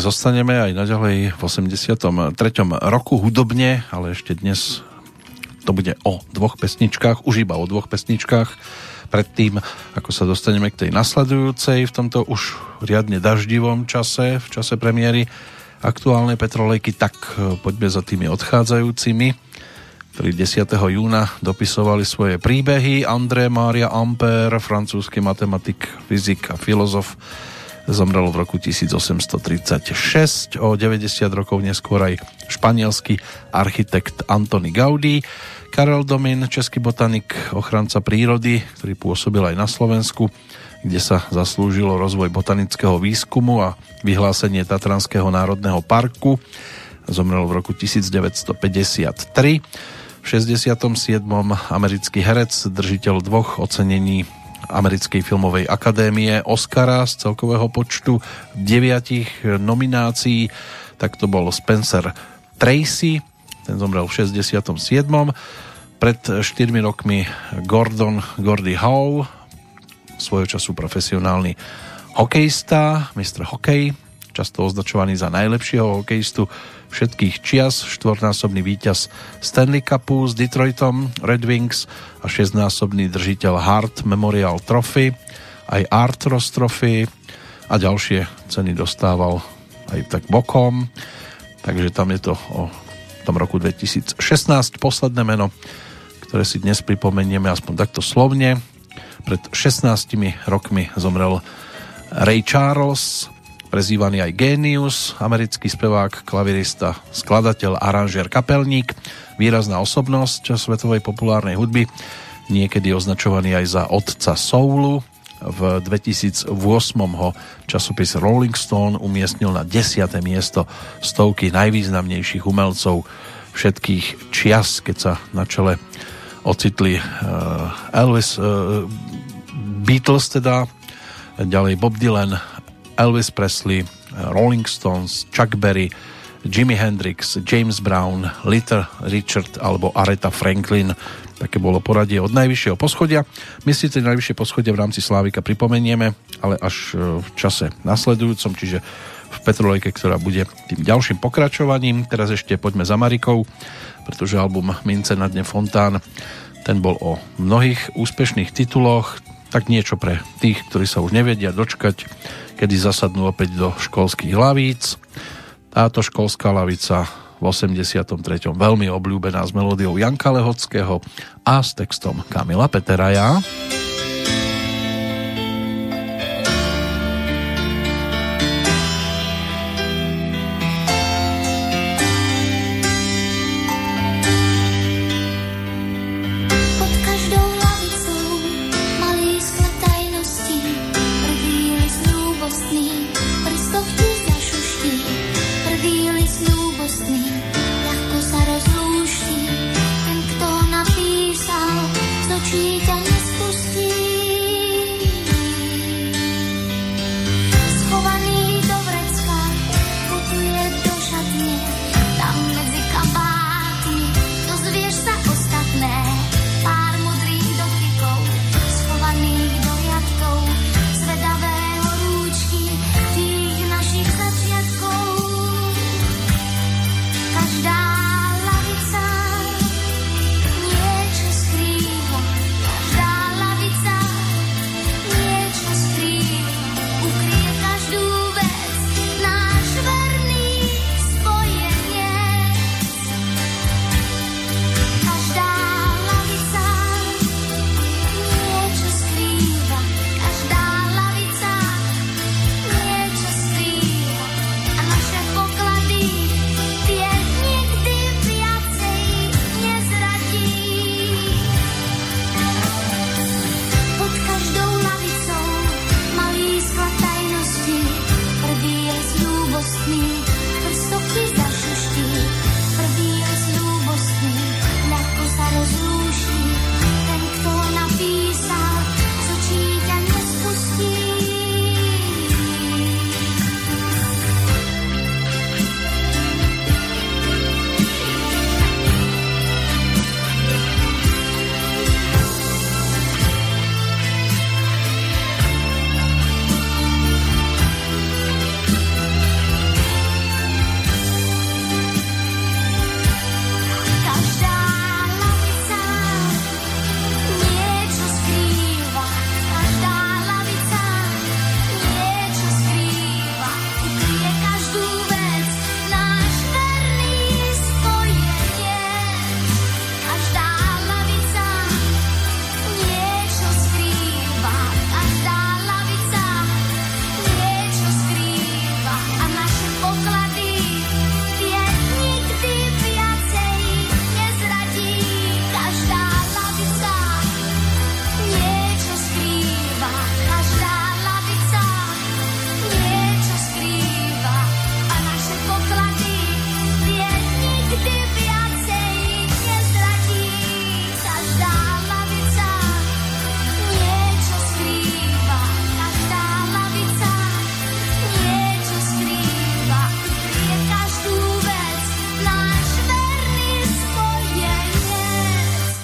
Zostaneme aj naďalej v 83. roku hudobne, ale ešte dnes to bude o dvoch pesničkách, už iba o dvoch pesničkách. Predtým, ako sa dostaneme k tej nasledujúcej v tomto už riadne daždivom čase, v čase premiéry aktuálnej Petrolejky, tak e, poďme za tými odchádzajúcimi, ktorí 10. júna dopisovali svoje príbehy. André Maria Ampère, francúzsky matematik, fyzik a filozof, Zomrel v roku 1836, o 90 rokov neskôr aj španielský architekt Antony Gaudí, Karel Domin, český botanik, ochranca prírody, ktorý pôsobil aj na Slovensku, kde sa zaslúžilo rozvoj botanického výskumu a vyhlásenie Tatranského národného parku. Zomrel v roku 1953. V 67. americký herec, držiteľ dvoch ocenení Americkej filmovej akadémie Oscara z celkového počtu deviatich nominácií, tak to bol Spencer Tracy, ten zomrel v 67. Pred 4 rokmi Gordon Gordy Howe, svojho času profesionálny hokejista, mistr hokej, často označovaný za najlepšieho hokejistu všetkých čias, štvornásobný víťaz Stanley Cupu s Detroitom Red Wings a šestnásobný držiteľ Hart Memorial Trophy, aj Artros Trophy a ďalšie ceny dostával aj tak bokom. Takže tam je to o tom roku 2016 posledné meno, ktoré si dnes pripomenieme aspoň takto slovne. Pred 16 rokmi zomrel Ray Charles, prezývaný aj Genius, americký spevák, klavirista, skladateľ, aranžér, kapelník, výrazná osobnosť svetovej populárnej hudby, niekedy označovaný aj za otca soulu. V 2008 ho časopis Rolling Stone umiestnil na 10. miesto stovky najvýznamnejších umelcov všetkých čias, keď sa na čele ocitli uh, Elvis, uh, Beatles teda, ďalej Bob Dylan, Elvis Presley, Rolling Stones, Chuck Berry, Jimi Hendrix, James Brown, Little Richard alebo Aretha Franklin. Také bolo poradie od najvyššieho poschodia. My si to najvyššie poschodie v rámci Slávika pripomenieme, ale až e, v čase nasledujúcom, čiže v Petrolejke, ktorá bude tým ďalším pokračovaním. Teraz ešte poďme za Marikou, pretože album Mince na dne Fontán ten bol o mnohých úspešných tituloch, tak niečo pre tých, ktorí sa už nevedia dočkať kedy zasadnú opäť do školských lavíc. Táto školská lavica v 83. veľmi obľúbená s melódiou Janka Lehockého a s textom Kamila Peteraja.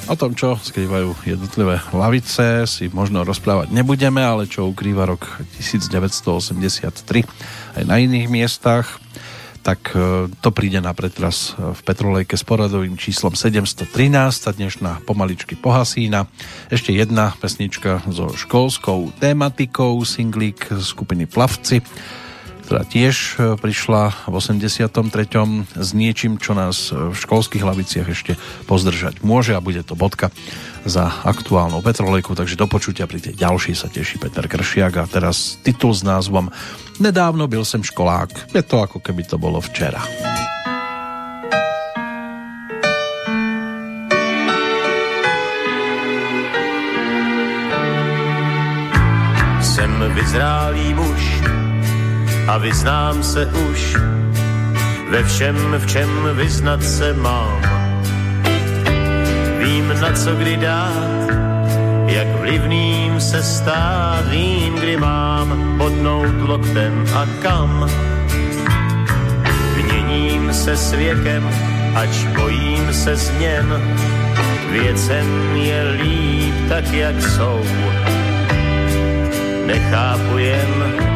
O tom, čo skrývajú jednotlivé lavice, si možno rozprávať nebudeme, ale čo ukrýva rok 1983 aj na iných miestach, tak e, to príde na pretras v Petrolejke s poradovým číslom 713, tá dnešná pomaličky pohasína. Ešte jedna pesnička so školskou tématikou, singlík skupiny Plavci ktorá tiež e, prišla v 83. s niečím, čo nás v školských hlaviciach ešte pozdržať môže a bude to bodka za aktuálnou petrolejku, takže do počutia pri tej ďalšej sa teší Peter Kršiak a teraz titul s názvom Nedávno byl sem školák. Je to ako keby to bolo včera. Jsem vyzrálý muž, a vyznám se už ve všem, v čem vyznat se mám. Vím, na co kdy dát, jak vlivným se stát, vím, kdy mám podnout loktem a kam. Měním se s věkem, ač bojím se změn, věcem je líp tak, jak jsou. Nechápu jen,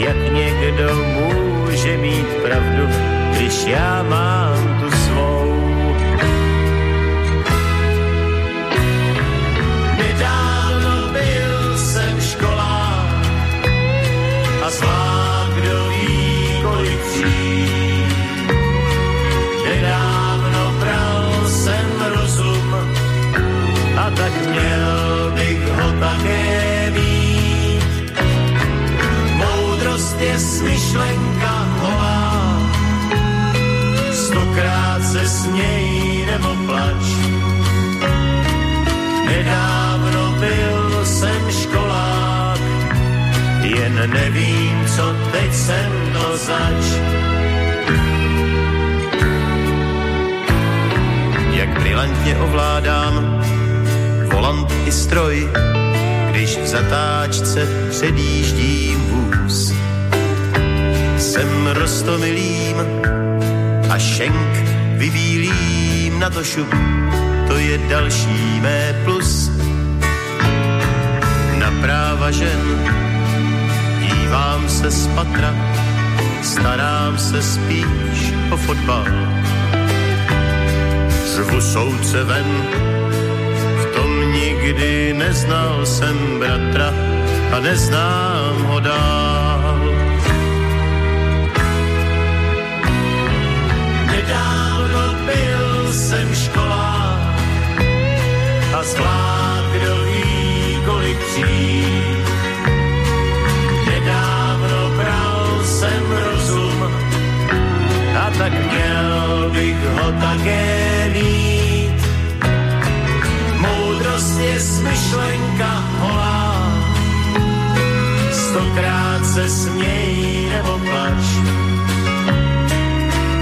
jak někdo může mít pravdu, když já mám tu svou. Nedávno byl jsem školák a zvlák kdo ví. Nedávno bral jsem rozum a tak měl bych ho také je smyšlenka holá. Stokrát se směj nebo plač. Nedávno byl jsem školák, jen nevím, co teď jsem to zač. Jak brilantně ovládám volant i stroj, když v zatáčce předjíždím vůz jsem rostomilým a šenk vybílím na to šup, to je další mé plus. Na práva žen dívám se z patra, starám se spíš o fotbal. Řvu soudce ven, v tom nikdy neznal jsem bratra a neznám ho dál tak měl bych ho také mít. Moudrost je smyšlenka holá, stokrát se směj nebo plač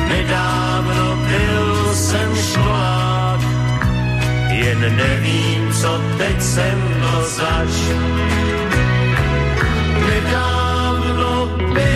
Nedávno byl jsem školák, jen nevím, co teď jsem mnou zač. Nedávno byl